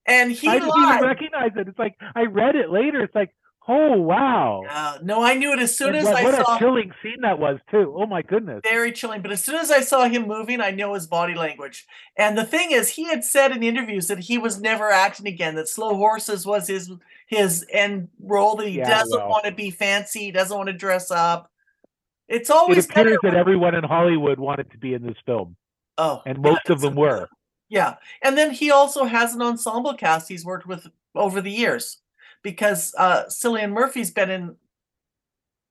And he I didn't lied. even recognize it. It's like I read it later. It's like, oh wow. Uh, no, I knew it as soon as I what saw What a chilling scene that was too. Oh my goodness. very chilling. But as soon as I saw him moving, I know his body language. And the thing is, he had said in interviews that he was never acting again. That Slow Horses was his his end role. That he Yeah, doesn't well. want to be fancy. He doesn't want to dress up. It's It always appears that everyone in Hollywood wanted to be in this film, oh, and yeah, most of them were. Yeah, and then he also has an ensemble cast he's worked with over the years because uh, Cillian Murphy's been in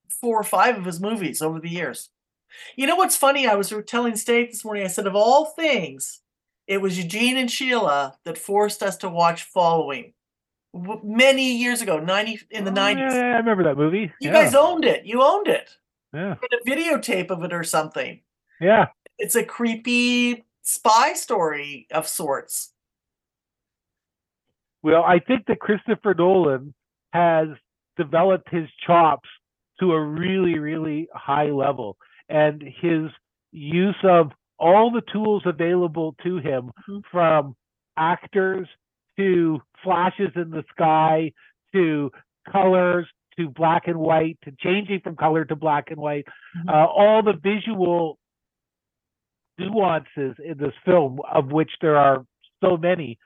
four or five of his movies over the years. You know what's funny? I was telling State this morning. I said, of all things, it was Eugene and Sheila that forced us to watch Following many years ago, ninety in the Oh, nineties. Yeah, yeah, I remember that movie. You yeah. guys owned it. You owned it. yeah, a videotape of it or something. yeah. It's a creepy spy story of sorts. Well, I think that Christopher Nolan has developed his chops to a really, really high level, and his use of all the tools available to him, Mhm. from actors to flashes in the sky to colors to black and white to changing from color to black and white, Mhm. uh, all the visual nuances in this film, of which there are so many,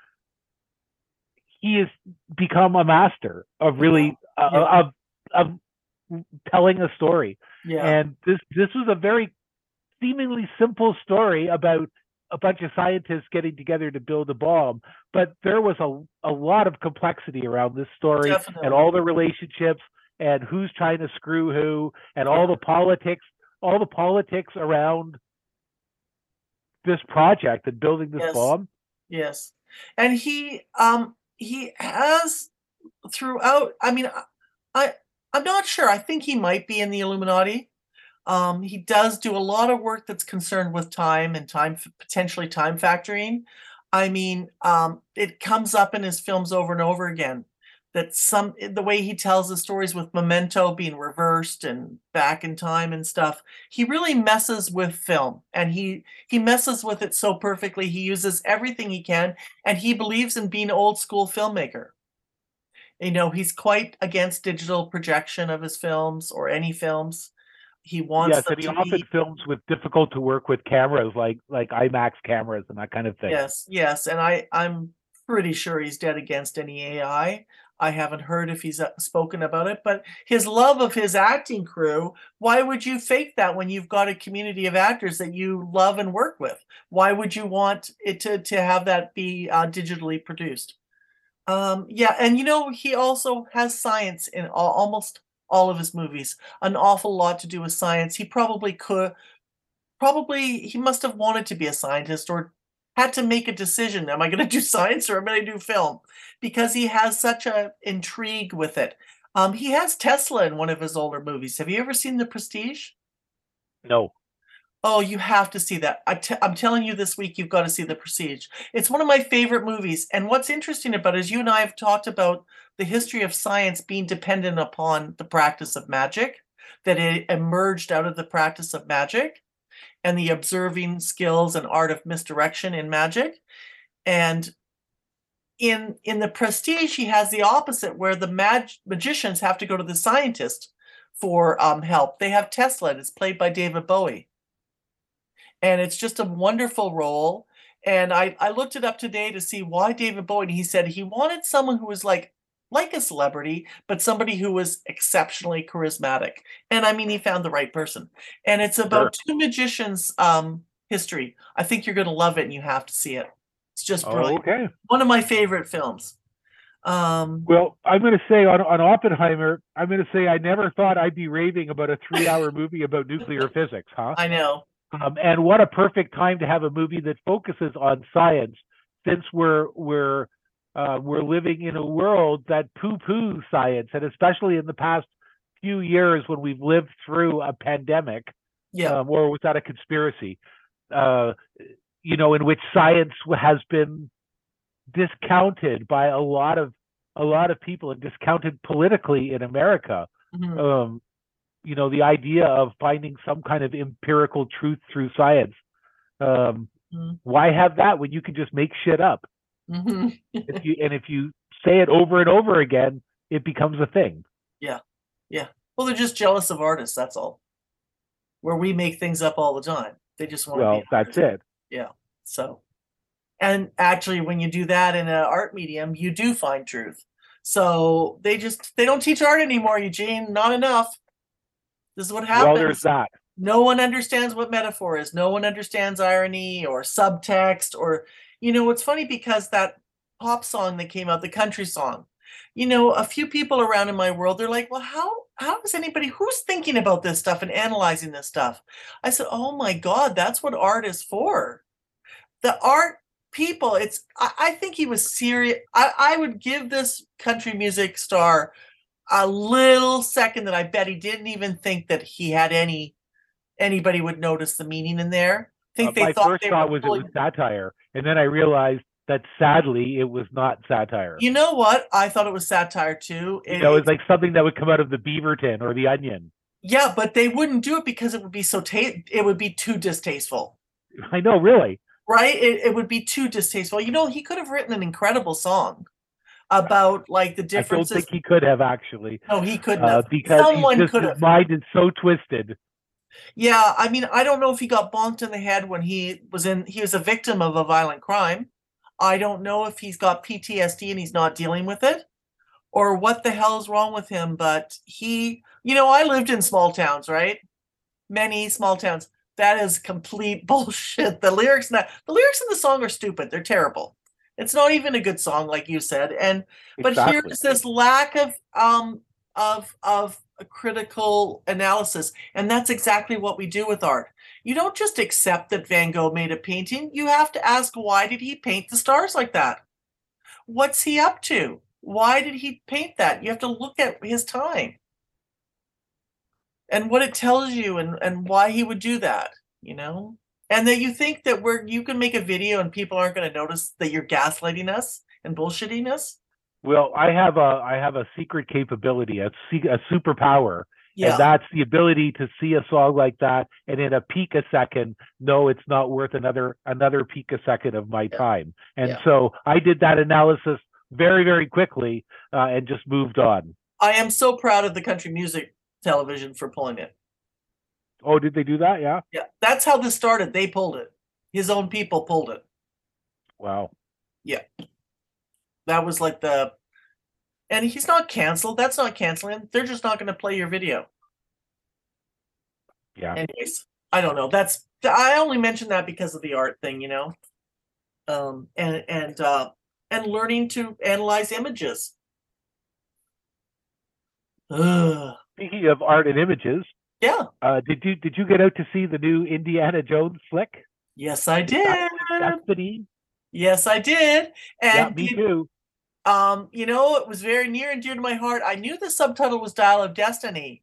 he has become a master of really uh, Yeah. of of telling a story. Yeah. And this this was a very seemingly simple story about a bunch of scientists getting together to build a bomb, but there was a a lot of complexity around this story Definitely. and all the relationships and who's trying to screw who and all the politics all the politics around this project and building this Yes. bomb. Yes. And he um he has throughout I mean I, I I'm not sure. I think he might be in the Illuminati. Um he does do a lot of work that's concerned with time and time potentially time factoring. I mean, um it comes up in his films over and over again that some the way he tells the stories with memento being reversed and back in time and stuff he really messes with film. And he he messes with it so perfectly. He uses everything he can and he believes in being old school filmmaker. You know he's quite against digital projection of his films or any films. He wants yes, and he to often be films with difficult to work with cameras like like IMAX cameras and that kind of thing. yes yes and i i'm pretty sure he's dead against any ai i haven't heard if he's uh, spoken about it but his love of his acting crew why would you fake that when you've got a community of actors that you love and work with? Why would you want it to to have that be uh, digitally produced? Um yeah and you know he also has science in all, almost all of his movies an awful lot to do with science. He probably could probably he must have wanted to be a scientist or had to make a decision am i going to do science or am i going to do film because he has such a intrigue with it um he has tesla in one of his older movies have you ever seen the prestige No. Oh, you have to see that. I t- I'm telling you this week, you've got to see The Prestige. It's one of my favorite movies. And what's interesting about it is you and I have talked about the history of science being dependent upon the practice of magic, that it emerged out of the practice of magic and the observing skills and art of misdirection in magic. And in in the prestige, he has the opposite, where the mag- magicians have to go to the scientist for um, help. They have Tesla, it's played by David Bowie and it's just a wonderful role. And I, I looked it up today to see why David Bowie. And he said he wanted someone who was like like a celebrity, but somebody who was exceptionally charismatic. And I mean, he found the right person. And it's about two magicians' um, history. I think you're going to love it, and you have to see it. It's just Oh, brilliant. okay. One of my favorite films. Um, Well, I'm going to say on, on Oppenheimer, I'm going to say I never thought I'd be raving about a three hour movie about nuclear physics, huh? I know. Um, and what a perfect time to have a movie that focuses on science since we're we're uh, we're living in a world that poo-poo science, and especially in the past few years when we've lived through a pandemic, Yeah. um, or was that a conspiracy? Uh, you know, in which science has been discounted by a lot of a lot of people and discounted politically in America. Mhm. Um, you know, the idea of finding some kind of empirical truth through science. Um, Mhm. Why have that when you can just make shit up? Mhm. If you, and if you say it over and over again, it becomes a thing. Yeah. Yeah. Well, they're just jealous of artists. That's all. Where we make things up all the time. They just want Well, to be. that's it. Yeah. So, and actually, when you do that in an art medium, you do find truth. So they just they don't teach art anymore, Eugene. Not enough. This is what happens. Well, there's that. no one understands what metaphor is. No one understands irony or subtext or you know, it's funny because that pop song that came out, the country song, you know, a few people around in my world, they're like, well, how how is anybody who's thinking about this stuff and analyzing this stuff? I said, oh my God, that's what art is for. The art people, it's I, I think he was serious. I, I would give this country music star a little second that I bet he didn't even think that he had any anybody would notice the meaning in there. I think Uh, they my thought first they thought was it was satire, and then I realized that sadly it was not satire. You know what? I thought it was satire too. You It- know, it's it's- like something that would come out of the Beaverton or the Onion. yeah, but they wouldn't do it because it would be so ta- it would be too distasteful. I know, really. Right? It, it would be too distasteful. You know, he could have written an incredible song about like the differences. I don't think he could have actually, no, he couldn't uh, because Someone he's just, his mind is so twisted. Yeah, I mean, I don't know if he got bonked in the head when he was in he was a victim of a violent crime. I don't know if he's got PTSD and he's not dealing with it or what the hell is wrong with him, but he, you know, I lived in small towns, right? Many small towns. That is complete bullshit. The lyrics in that the lyrics in the song are stupid. They're terrible. It's not even a good song like you said. And but Exactly. here's this lack of um of of a critical analysis and that's exactly what we do with art. You don't just accept that van gogh made a painting you have to ask why did he paint the stars like that? What's he up to? Why did he paint that? You have to look at his time. And what it tells you and and why he would do that you know? And that you think that we're you can make a video and people aren't going to notice that you're gaslighting us and bullshitting us Well, I have a I have a secret capability, a a superpower, yeah and that's the ability to see a song like that and in a picosecond no, it's not worth another another picosecond of my Yeah. time. And Yeah. so I did that analysis very very quickly uh, and just moved on. I am so proud of the country music television for pulling it. Oh, did they do that? Yeah. Yeah, that's how this started. They pulled it. His own people pulled it. Wow. That was like the, and he's not canceled. That's not canceling. They're just not going to play your video. Yeah. Anyways, I don't know. That's I only mentioned that because of the art thing, you know, um, and and uh, and learning to analyze images. Ugh. Speaking of art and images, Yeah. uh, did you did you get out to see the new Indiana Jones flick? Yes, I did. Destiny. Yes, I did. And Yeah, me you- too. um, you know, it was very near and dear to my heart. I knew the subtitle was Dial of Destiny.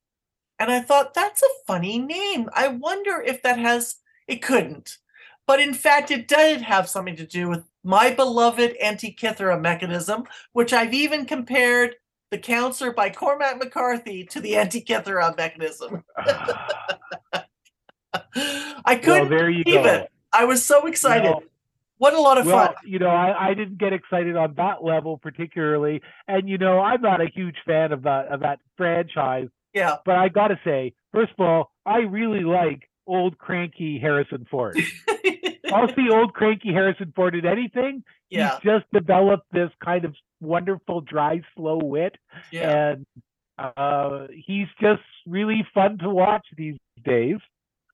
And I thought, that's a funny name. I wonder if that has, it couldn't. But in fact, it did have something to do with my beloved Antikythera mechanism, which I've even compared the counselor by Cormac McCarthy to the Antikythera mechanism. I couldn't there you believe go. it. I was so excited. Well, what a lot of well, fun. you know, I, I didn't get excited on that level particularly, and you know, I'm not a huge fan of that of that franchise. Yeah. But I got to say, first of all, I really like old cranky Harrison Ford. I'll see old cranky Harrison Ford in anything. yeah. He's just developed this kind of wonderful, dry, slow wit, Yeah. and uh, he's just really fun to watch these days.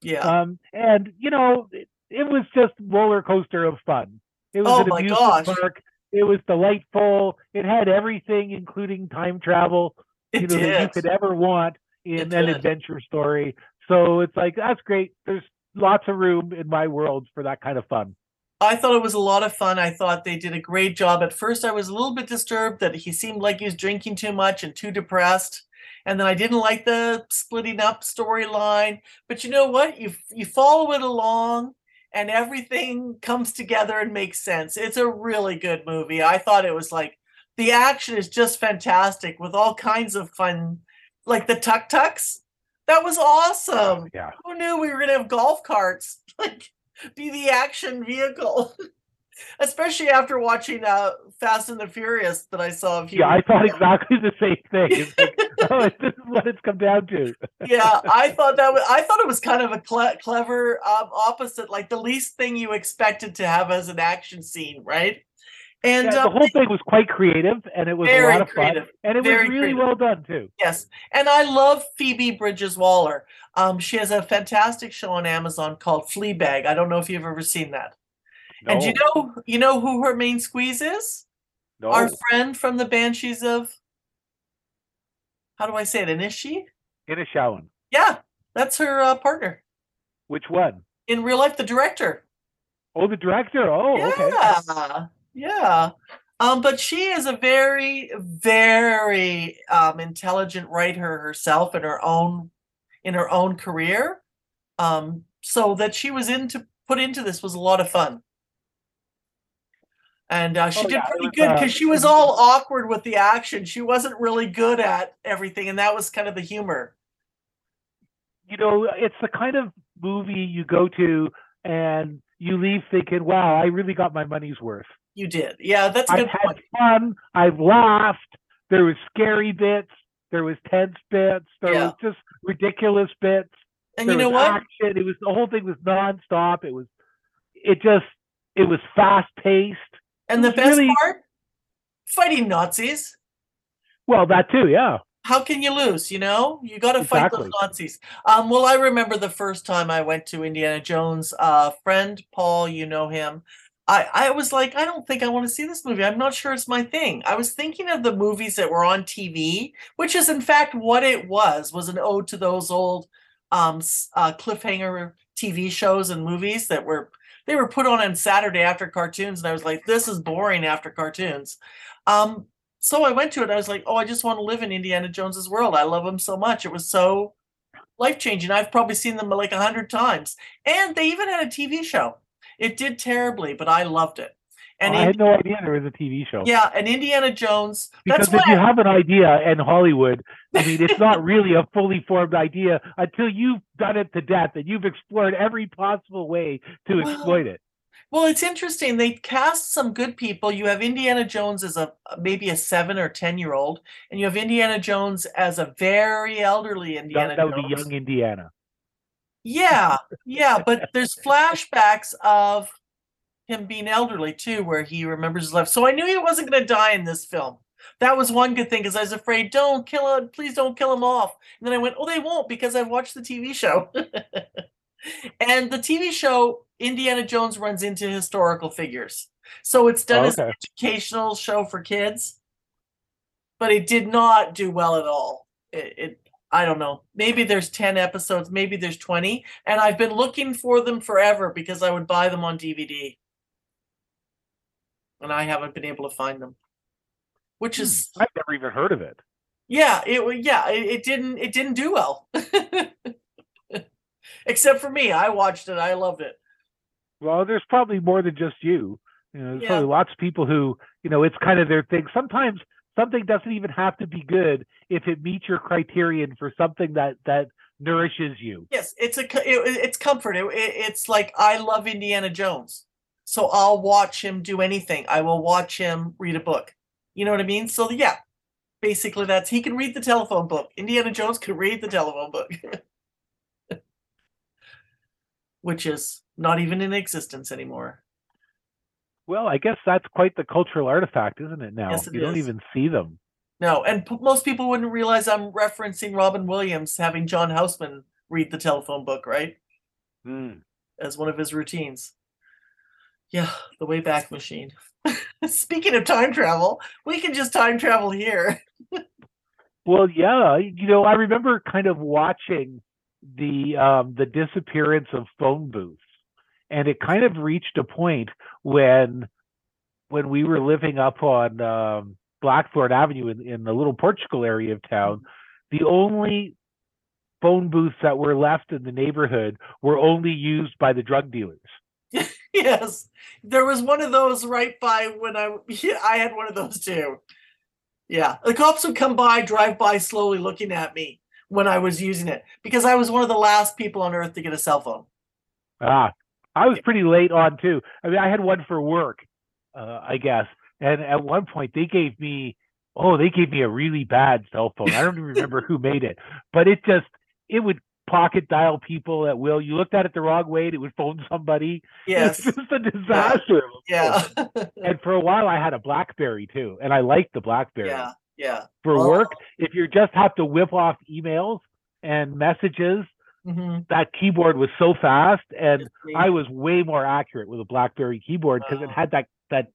Yeah. Um, and you know, it, was just roller coaster of fun. It was Oh an my amusement gosh. park. It was delightful. It had everything, including time travel, It you know, that you could ever want in It an did. adventure story. So it's like that's great. There's lots of room in my world for that kind of fun. I thought it was a lot of fun. I thought they did a great job. At first, I was a little bit disturbed that he seemed like he was drinking too much and too depressed. And then I didn't like the splitting up storyline. But you know what? You you follow it along and everything comes together and makes sense. It's a really good movie. I thought it was like the action is just fantastic with all kinds of fun, like the tuk tuks. That was awesome. Yeah. Who knew we were gonna have golf carts? Like be the action vehicle. Especially after watching uh, Fast and the Furious that I saw a few. Yeah, I thought ago. exactly the same thing. It's like, oh, this is what it's come down to. yeah, I thought that was, I thought it was kind of a cle- clever um, opposite, like the least thing you expected to have as an action scene, right? And Yeah, the um, whole thing was quite creative, and it was a very lot of fun, creative, and it was really creative. well done too. Yes, and I love Phoebe Bridges Waller. Um, she has a fantastic show on Amazon called Fleabag. I don't know if you've ever seen that. And you know, you know who her main squeeze is? no, Our friend from the Banshees of. How do I say it? Anishi? Inishawan. Yeah, that's her uh, partner Which one? in real life. The director. Oh, the director. Oh, okay. Yeah, yeah. Um, but she is a very, very um, intelligent writer herself in her own in her own career. Um, so that she was into put into this was a lot of fun. And uh, she Oh, did yeah, pretty good uh, because she was all awkward with the action. She wasn't really good at everything, and that was kind of the humor. You know, it's the kind of movie you go to and you leave thinking, "Wow, I really got my money's worth. You did, yeah. That's I've good had point. fun. I've laughed. There was scary bits. There was tense bits. There Yeah. was just ridiculous bits. And there you know what? action. It was the whole thing was nonstop. It was, it just, it was fast paced. And the best really- part, fighting Nazis. Well, that too, yeah. how can you lose? You know, you got to fight those Nazis. Um, well, I remember the first time I went to Indiana Jones. Uh, friend Paul, you know him. I I was like, I don't think I want to see this movie. I'm not sure it's my thing. I was thinking of the movies that were on TV, which is in fact what it was. Was an ode to those old um uh, cliffhanger TV shows and movies that were they were put on on Saturday after cartoons, and I was like, this is boring after cartoons. Um, so I went to it. I was like, oh, I just want to live in Indiana Jones's world. I love him so much. It was so life changing. I've probably seen them like a hundred times, and they even had a TV show. It did terribly, but I loved it. And I had no idea there was a TV show. yeah, and Indiana Jones. Because That's if you have an idea in Hollywood, I mean, it's not really a fully formed idea until you've done it to death and you've explored every possible way to Well, exploit it. Well, it's interesting. They cast some good people. You have Indiana Jones as a maybe a seven or ten year old, and you have Indiana Jones as a very elderly Indiana That, that would be young Indiana. Yeah, yeah, but there's flashbacks of him being elderly too, where he remembers his life. So I knew he wasn't going to die in this film. That was one good thing because I was afraid, don't kill him, please don't kill him off. And then I went, oh, they won't because I've watched the TV show. and the TV show, Indiana Jones runs into historical figures. So it's done oh, as an educational show for kids, but it did not do well at all. It, it I don't know. Maybe there's 10 episodes, maybe there's 20, and I've been looking for them forever because I would buy them on DVD. And I haven't been able to find them. Which is hmm, I've never even heard of it. yeah, it yeah, it, it didn't it didn't do well. Except for me, I watched it. I loved it. Well, there's probably more than just you. You know, there's Yeah. probably lots of people who, you know, it's kind of their thing. Sometimes something doesn't even have to be good if it meets your criterion for something that that nourishes you. Yes, it's a it, it's comfort. It- it's like I love Indiana Jones, so I'll watch him do anything. I will watch him read a book. You know what I mean? So yeah, basically that's he can read the telephone book. Indiana Jones can read the telephone book, which is not even in existence anymore. Well, I guess that's quite the cultural artifact, isn't it? Now Yes, it you don't even see them. No, and p- most people wouldn't realize I'm referencing Robin Williams having John Houseman read the telephone book, right? Hmm. As one of his routines. Yeah, the Wayback Machine. Speaking of time travel, we can just time travel here. Well, yeah, you know, I remember kind of watching the um the disappearance of phone booths and it kind of reached a point when when we were living up on um, Blackthorn Avenue in, in the little Portugal area of town, the only phone booths that were left in the neighborhood were only used by the drug dealers. yes, there was one of those right by when I yeah, I had one of those too. Yeah, the cops would come by, drive by slowly, looking at me when I was using it because I was one of the last people on earth to get a cell phone. Ah, I was pretty late on too. I mean, I had one for work, uh, I guess, and at one point they gave me, oh, they gave me a really bad cell phone. I don't even remember who made it, but it just it would pocket dial people at will. You looked at it the wrong way, and it would phone somebody. Yes, it's just a disaster. Yeah. and for a while, I had a BlackBerry too, and I liked the BlackBerry. Yeah. Yeah. For Oh. work, if you just have to whip off emails and messages, hmm that keyboard was so fast, and I was way more accurate with a BlackBerry keyboard because it had that that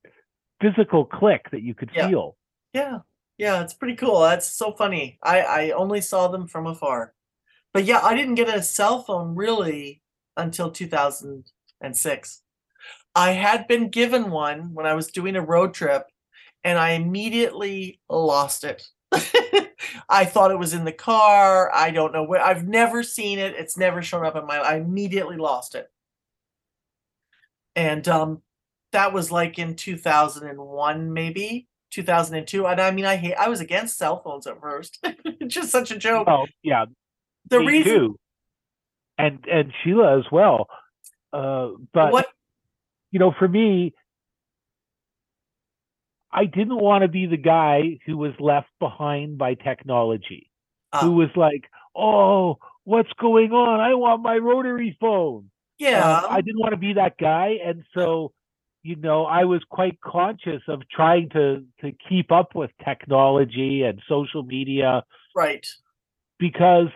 physical click that you could Yeah. feel. Yeah, yeah, it's pretty cool. That's so funny. I I only saw them from afar, but yeah, I didn't get a cell phone really until 2006. I had been given one when I was doing a road trip, and I immediately lost it. I thought it was in the car. I don't know where. I've never seen it. It's never shown up in my. I immediately lost it, and um, that was like in 2001 maybe 2002 and i mean i hate i was against cell phones at first just such a joke Oh yeah, the me reason too. And and Sheila as well. Uh, but what you know, for me, I didn't want to be the guy who was left behind by technology, uh, who was like, "Oh, what's going on? I want my rotary phone." yeah Um, I didn't want to be that guy, and so, you know, I was quite conscious of trying to to keep up with technology and social media right because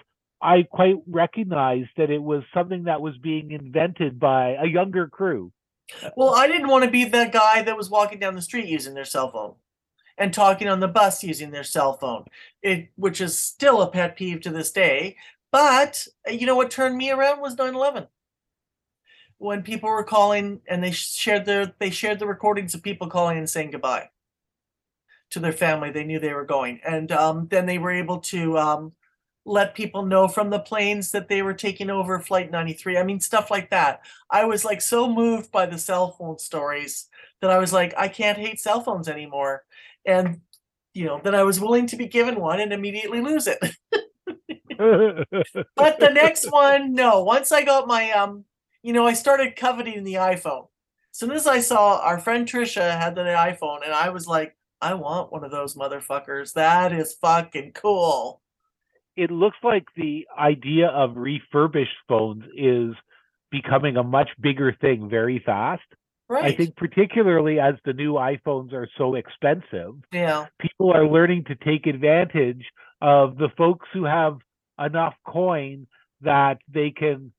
I quite recognized that it was something that was being invented by a younger crew. well i didn't want to be that guy that was walking down the street using their cell phone and talking on the bus using their cell phone it which is still a pet peeve to this day but uh, you know what turned me around was 9-11 when people were calling and they shared their they shared the recordings of people calling and saying goodbye to their family they knew they were going and um, then they were able to um, let people know from the planes that they were taking over flight 93 i mean stuff like that. I was like so moved by the cell phone stories that i was like i can't hate cell phones anymore. And you know that i was willing to be given one and immediately lose it. But the next one no. Once i got my um you know i started coveting the iphone. As soon as i saw our friend trisha had the iphone and i was like i want one of those motherfuckers. That is fucking cool it looks like the idea of refurbished phones is becoming a much bigger thing very fast. right. I think particularly as the new iPhones are so expensive, yeah. people are learning to take advantage of the folks who have enough coin that they can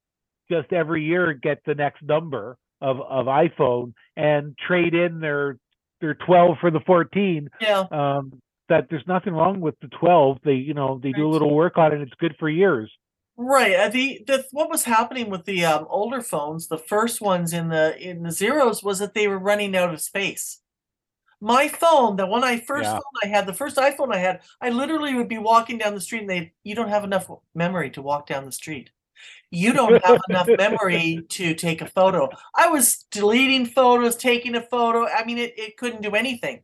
just every year get the next number of, of iPhone and trade in their their 12 for the 14 yeah. Um, that there's nothing wrong with the 12 they you know they do a little work on it it's good for years Right. uh, The the what was happening with the um, older phones, the first ones in the in the zeros, was that they were running out of space. My phone, the one I first Yeah. phone I had, the first iPhone I had, I literally would be walking down the street and they, you don't have enough memory to walk down the street. You don't have enough memory to take a photo. I was deleting photos, taking a photo. I mean, it, it couldn't do anything.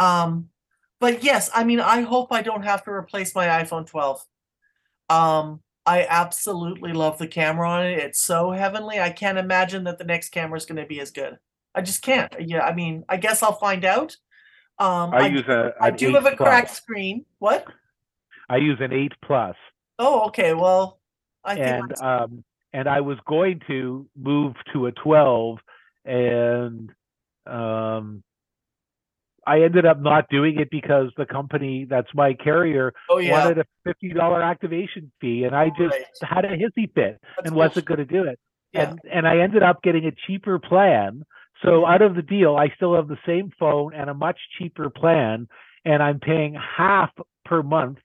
Um, but yes, I mean, I hope I don't have to replace my iPhone 12. Um, I absolutely love the camera on it. It's so heavenly. I can't imagine that the next camera is going to be as good. I just can't. Yeah, I mean, I guess I'll find out. Um, i, use a I do have a plus. cracked screen. What? i use an 8 plus Oh, okay. Well, I think and um and i was going to move to a 12 and um I ended up not doing it because the company that's my carrier oh yeah, wanted a fifty dollar activation fee, and I just Right. had a hissy fit that's and wasn't going to do it. Yeah. And and I ended up getting a cheaper plan. So out of the deal, I still have the same phone and a much cheaper plan, and I'm paying half per month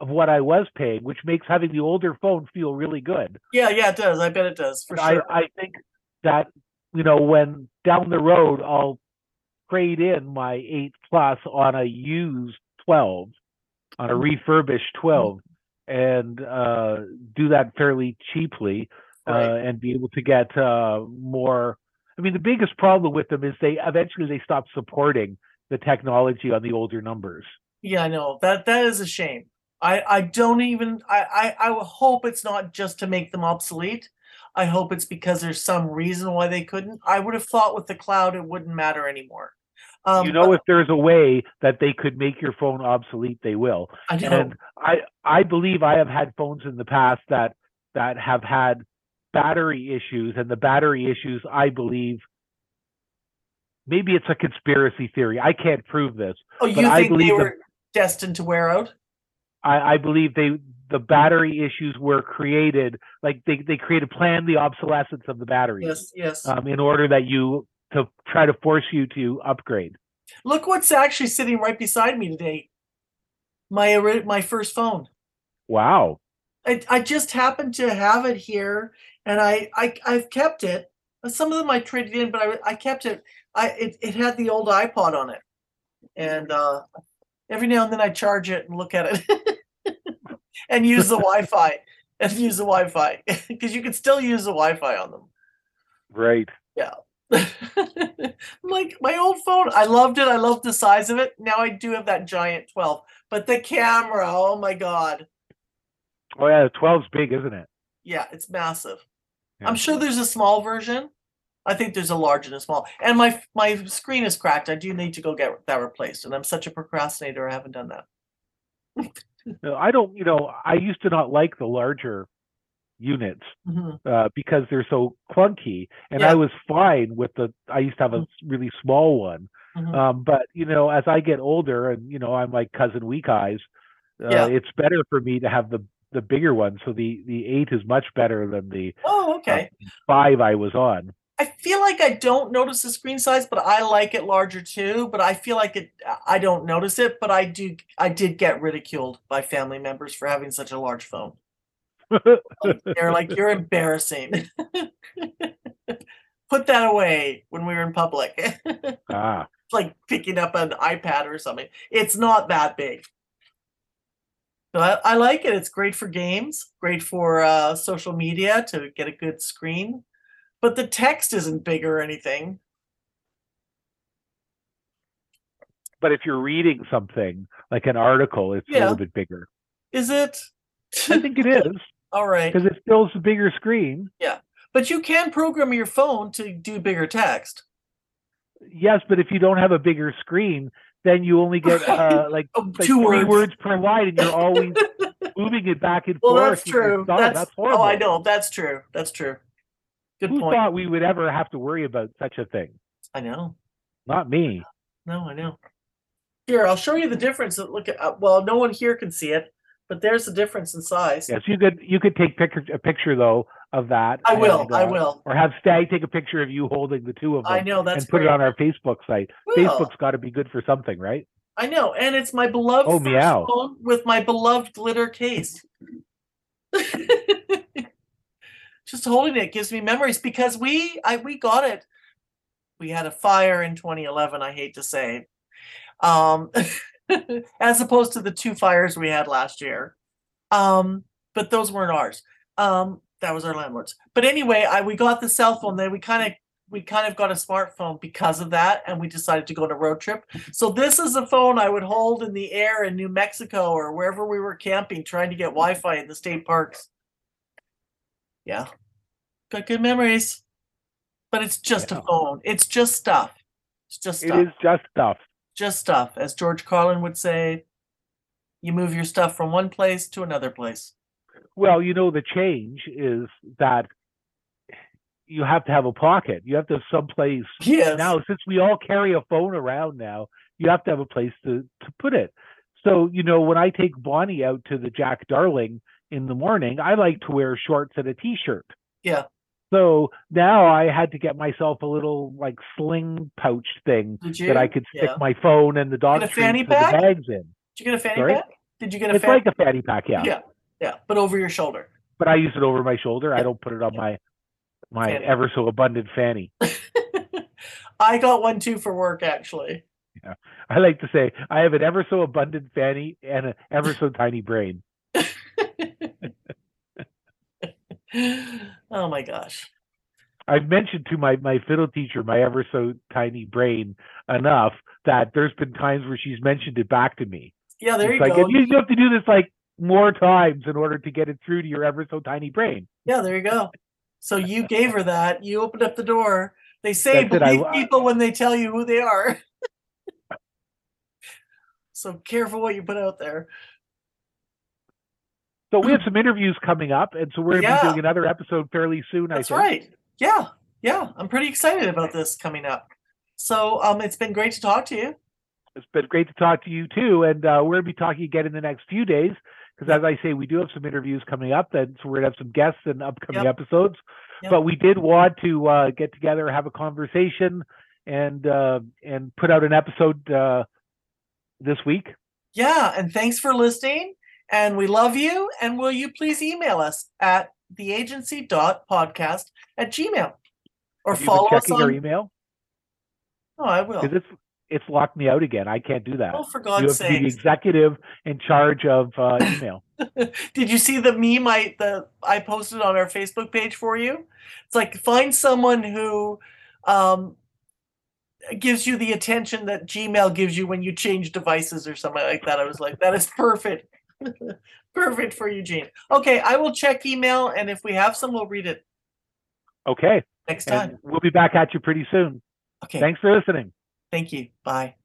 of what I was paying, which makes having the older phone feel really good. Yeah, yeah, it does. I bet it does for I, sure. I think that you know when down the road I'll trade in my eight plus on a used twelve, on a Mhm. refurbished twelve, and uh, do that fairly cheaply uh, Right. and be able to get uh, more. I mean, the biggest problem with them is they eventually they stop supporting the technology on the older numbers. Yeah, I know that that is a shame. I I don't even I I I hope it's not just to make them obsolete. I hope it's because there's some reason why they couldn't. I would have thought with the cloud it wouldn't matter anymore. Um, you know, if there's a way that they could make your phone obsolete, they will. I know. And I I believe I have had phones in the past that that have had battery issues, and the battery issues I believe maybe it's a conspiracy theory. I can't prove this. oh, but you I think they believe the- were destined to wear out? I, I believe they the battery issues were created like they, they created planned the obsolescence of the batteries Yes, yes. um, in order that you to try to force you to upgrade. Look what's actually sitting right beside me today. My my first phone. Wow. I, I just happened to have it here and I, I I've kept it. Some of them I traded in, but I I kept it. I it, it had the old iPod on it. And uh every now and then I charge it and look at it and use the Wi-Fi and use the Wi-Fi because you can still use the Wi-Fi on them. Right. I'm like my old phone. I loved it. I loved the size of it. Now I do have that giant 12, but the camera, oh my god. Oh yeah, the 12's big, isn't it? Yeah, it's massive. Yeah. I'm sure there's a small version. I think there's a large and a small. And my my screen is cracked. I do need to go get that replaced. And I'm such a procrastinator. I haven't done that. No, I don't. You know, I used to not like the larger units Mhm. uh, because they're so clunky, and Yeah. I was fine with the. I used to have a really small one, Mhm. um, but you know, as I get older, and you know, I'm like cousin Weak Eyes. Uh, Yeah. It's better for me to have the the bigger one. So the the eight is much better than the Oh, okay. five I was on. I feel like I don't notice the screen size, but I like it larger too. But I feel like it. I don't notice it, but I do. I did get ridiculed by family members for having such a large phone. They're like, "You're embarrassing." Put that away when we were in public. it's ah, like picking up an iPad or something. It's not that big. But I, I like it. It's great for games. Great for uh, social media to get a good screen. But the text isn't big or anything. but if you're reading something like an article, it's a little bit bigger. Is it? I think it is All right. because it fills a bigger screen. Yeah. But you can program your phone to do bigger text. Yes, but if you don't have a bigger screen, then you only get uh, like, Oh, like two three words. words per line, and you're always moving it back and Well, forth. Well, that's true. thumb. That's, horrible. oh, I know. That's true. That's true. Good Who point. thought we would ever have to worry about such a thing? I know. Not me. No, I know. Here, I'll show you the difference. Look at uh, well, no one here can see it, but there's a difference in size. Yes, you could you could take picture, a picture though of that. I will. and, I uh, will. Or have Stag take a picture of you holding the two of them I know that's and put great. it on our Facebook site. Will. Facebook's got to be good for something, right? I know, and it's my beloved Oh, meow. phone with my beloved glitter case. Just holding it gives me memories because we I we got it. We had a fire in 2011. I hate to say, um, as opposed to the two fires we had last year. Um, but those weren't ours. Um, that was our landlord's. But anyway, I we got the cell phone. Then we kind of we kind of got a smartphone because of that, and we decided to go on a road trip. So this is a phone I would hold in the air in New Mexico or wherever we were camping, trying to get Wi-Fi in the state parks. Yeah, got good memories. But it's just Yeah. a phone. It's just stuff. It's just It stuff. is just stuff. Just stuff, as George Carlin would say. You move your stuff from one place to another place. Well, you know, the change is that you have to have a pocket. You have to have some place Yes. now. Since we all carry a phone around now, you have to have a place to to put it. So you know, when I take Bonnie out to the Jack Darling in the morning, I like to wear shorts and a t-shirt. Yeah. So now I had to get myself a little like sling pouch thing that I could stick Yeah. my phone and the dog treats fanny and the bags in. Did you get a fanny Sorry? pack? Did you get a It's fanny? like a fanny pack, yeah. yeah, yeah, but over your shoulder. But I use it over my shoulder. I don't put it on my My Fanny. ever so abundant fanny. I got one too for work actually. Yeah, I like to say I have an ever so abundant fanny and an ever so tiny brain. oh my gosh. I've mentioned to my my fiddle teacher my ever so tiny brain enough that there's been times where she's mentioned it back to me. Yeah, there it's you like go. you, have to do this like more times in order to get it through to your ever so tiny brain. Yeah, there you go. So you gave her that. You opened up the door. They say That's it, I- believe people when they tell you who they are. so careful what you put out there. So we have some interviews coming up, and so we're Yeah. be doing another episode fairly soon. That's I think. That's right. Yeah, yeah. I'm pretty excited about this coming up. So um, it's been great to talk to you. It's been great to talk to you too, and uh, we're gonna be talking again in the next few days because, as I say, we do have some interviews coming up, and so we're gonna have some guests in upcoming Yep. episodes. Yep. But we did want to uh, get together, have a conversation, and uh, and put out an episode uh, this week. Yeah, and thanks for listening. And we love you. And will you please email us at theagency.podcast at gmail or you follow us checking our on. Your email Oh, I will. it's it's locked me out again. I can't do that. Oh, for you have God's to be the executive in charge of uh, email. Did you see the meme I the I posted on our Facebook page for you? It's like find someone who um gives you the attention that Gmail gives you when you change devices or something like that. I was like, that is perfect. perfect for Eugene. Okay, I will check email and if we have some, we'll read it Okay, next time. and we'll be back at you pretty soon. Okay. Thanks for listening. Thank you. Bye.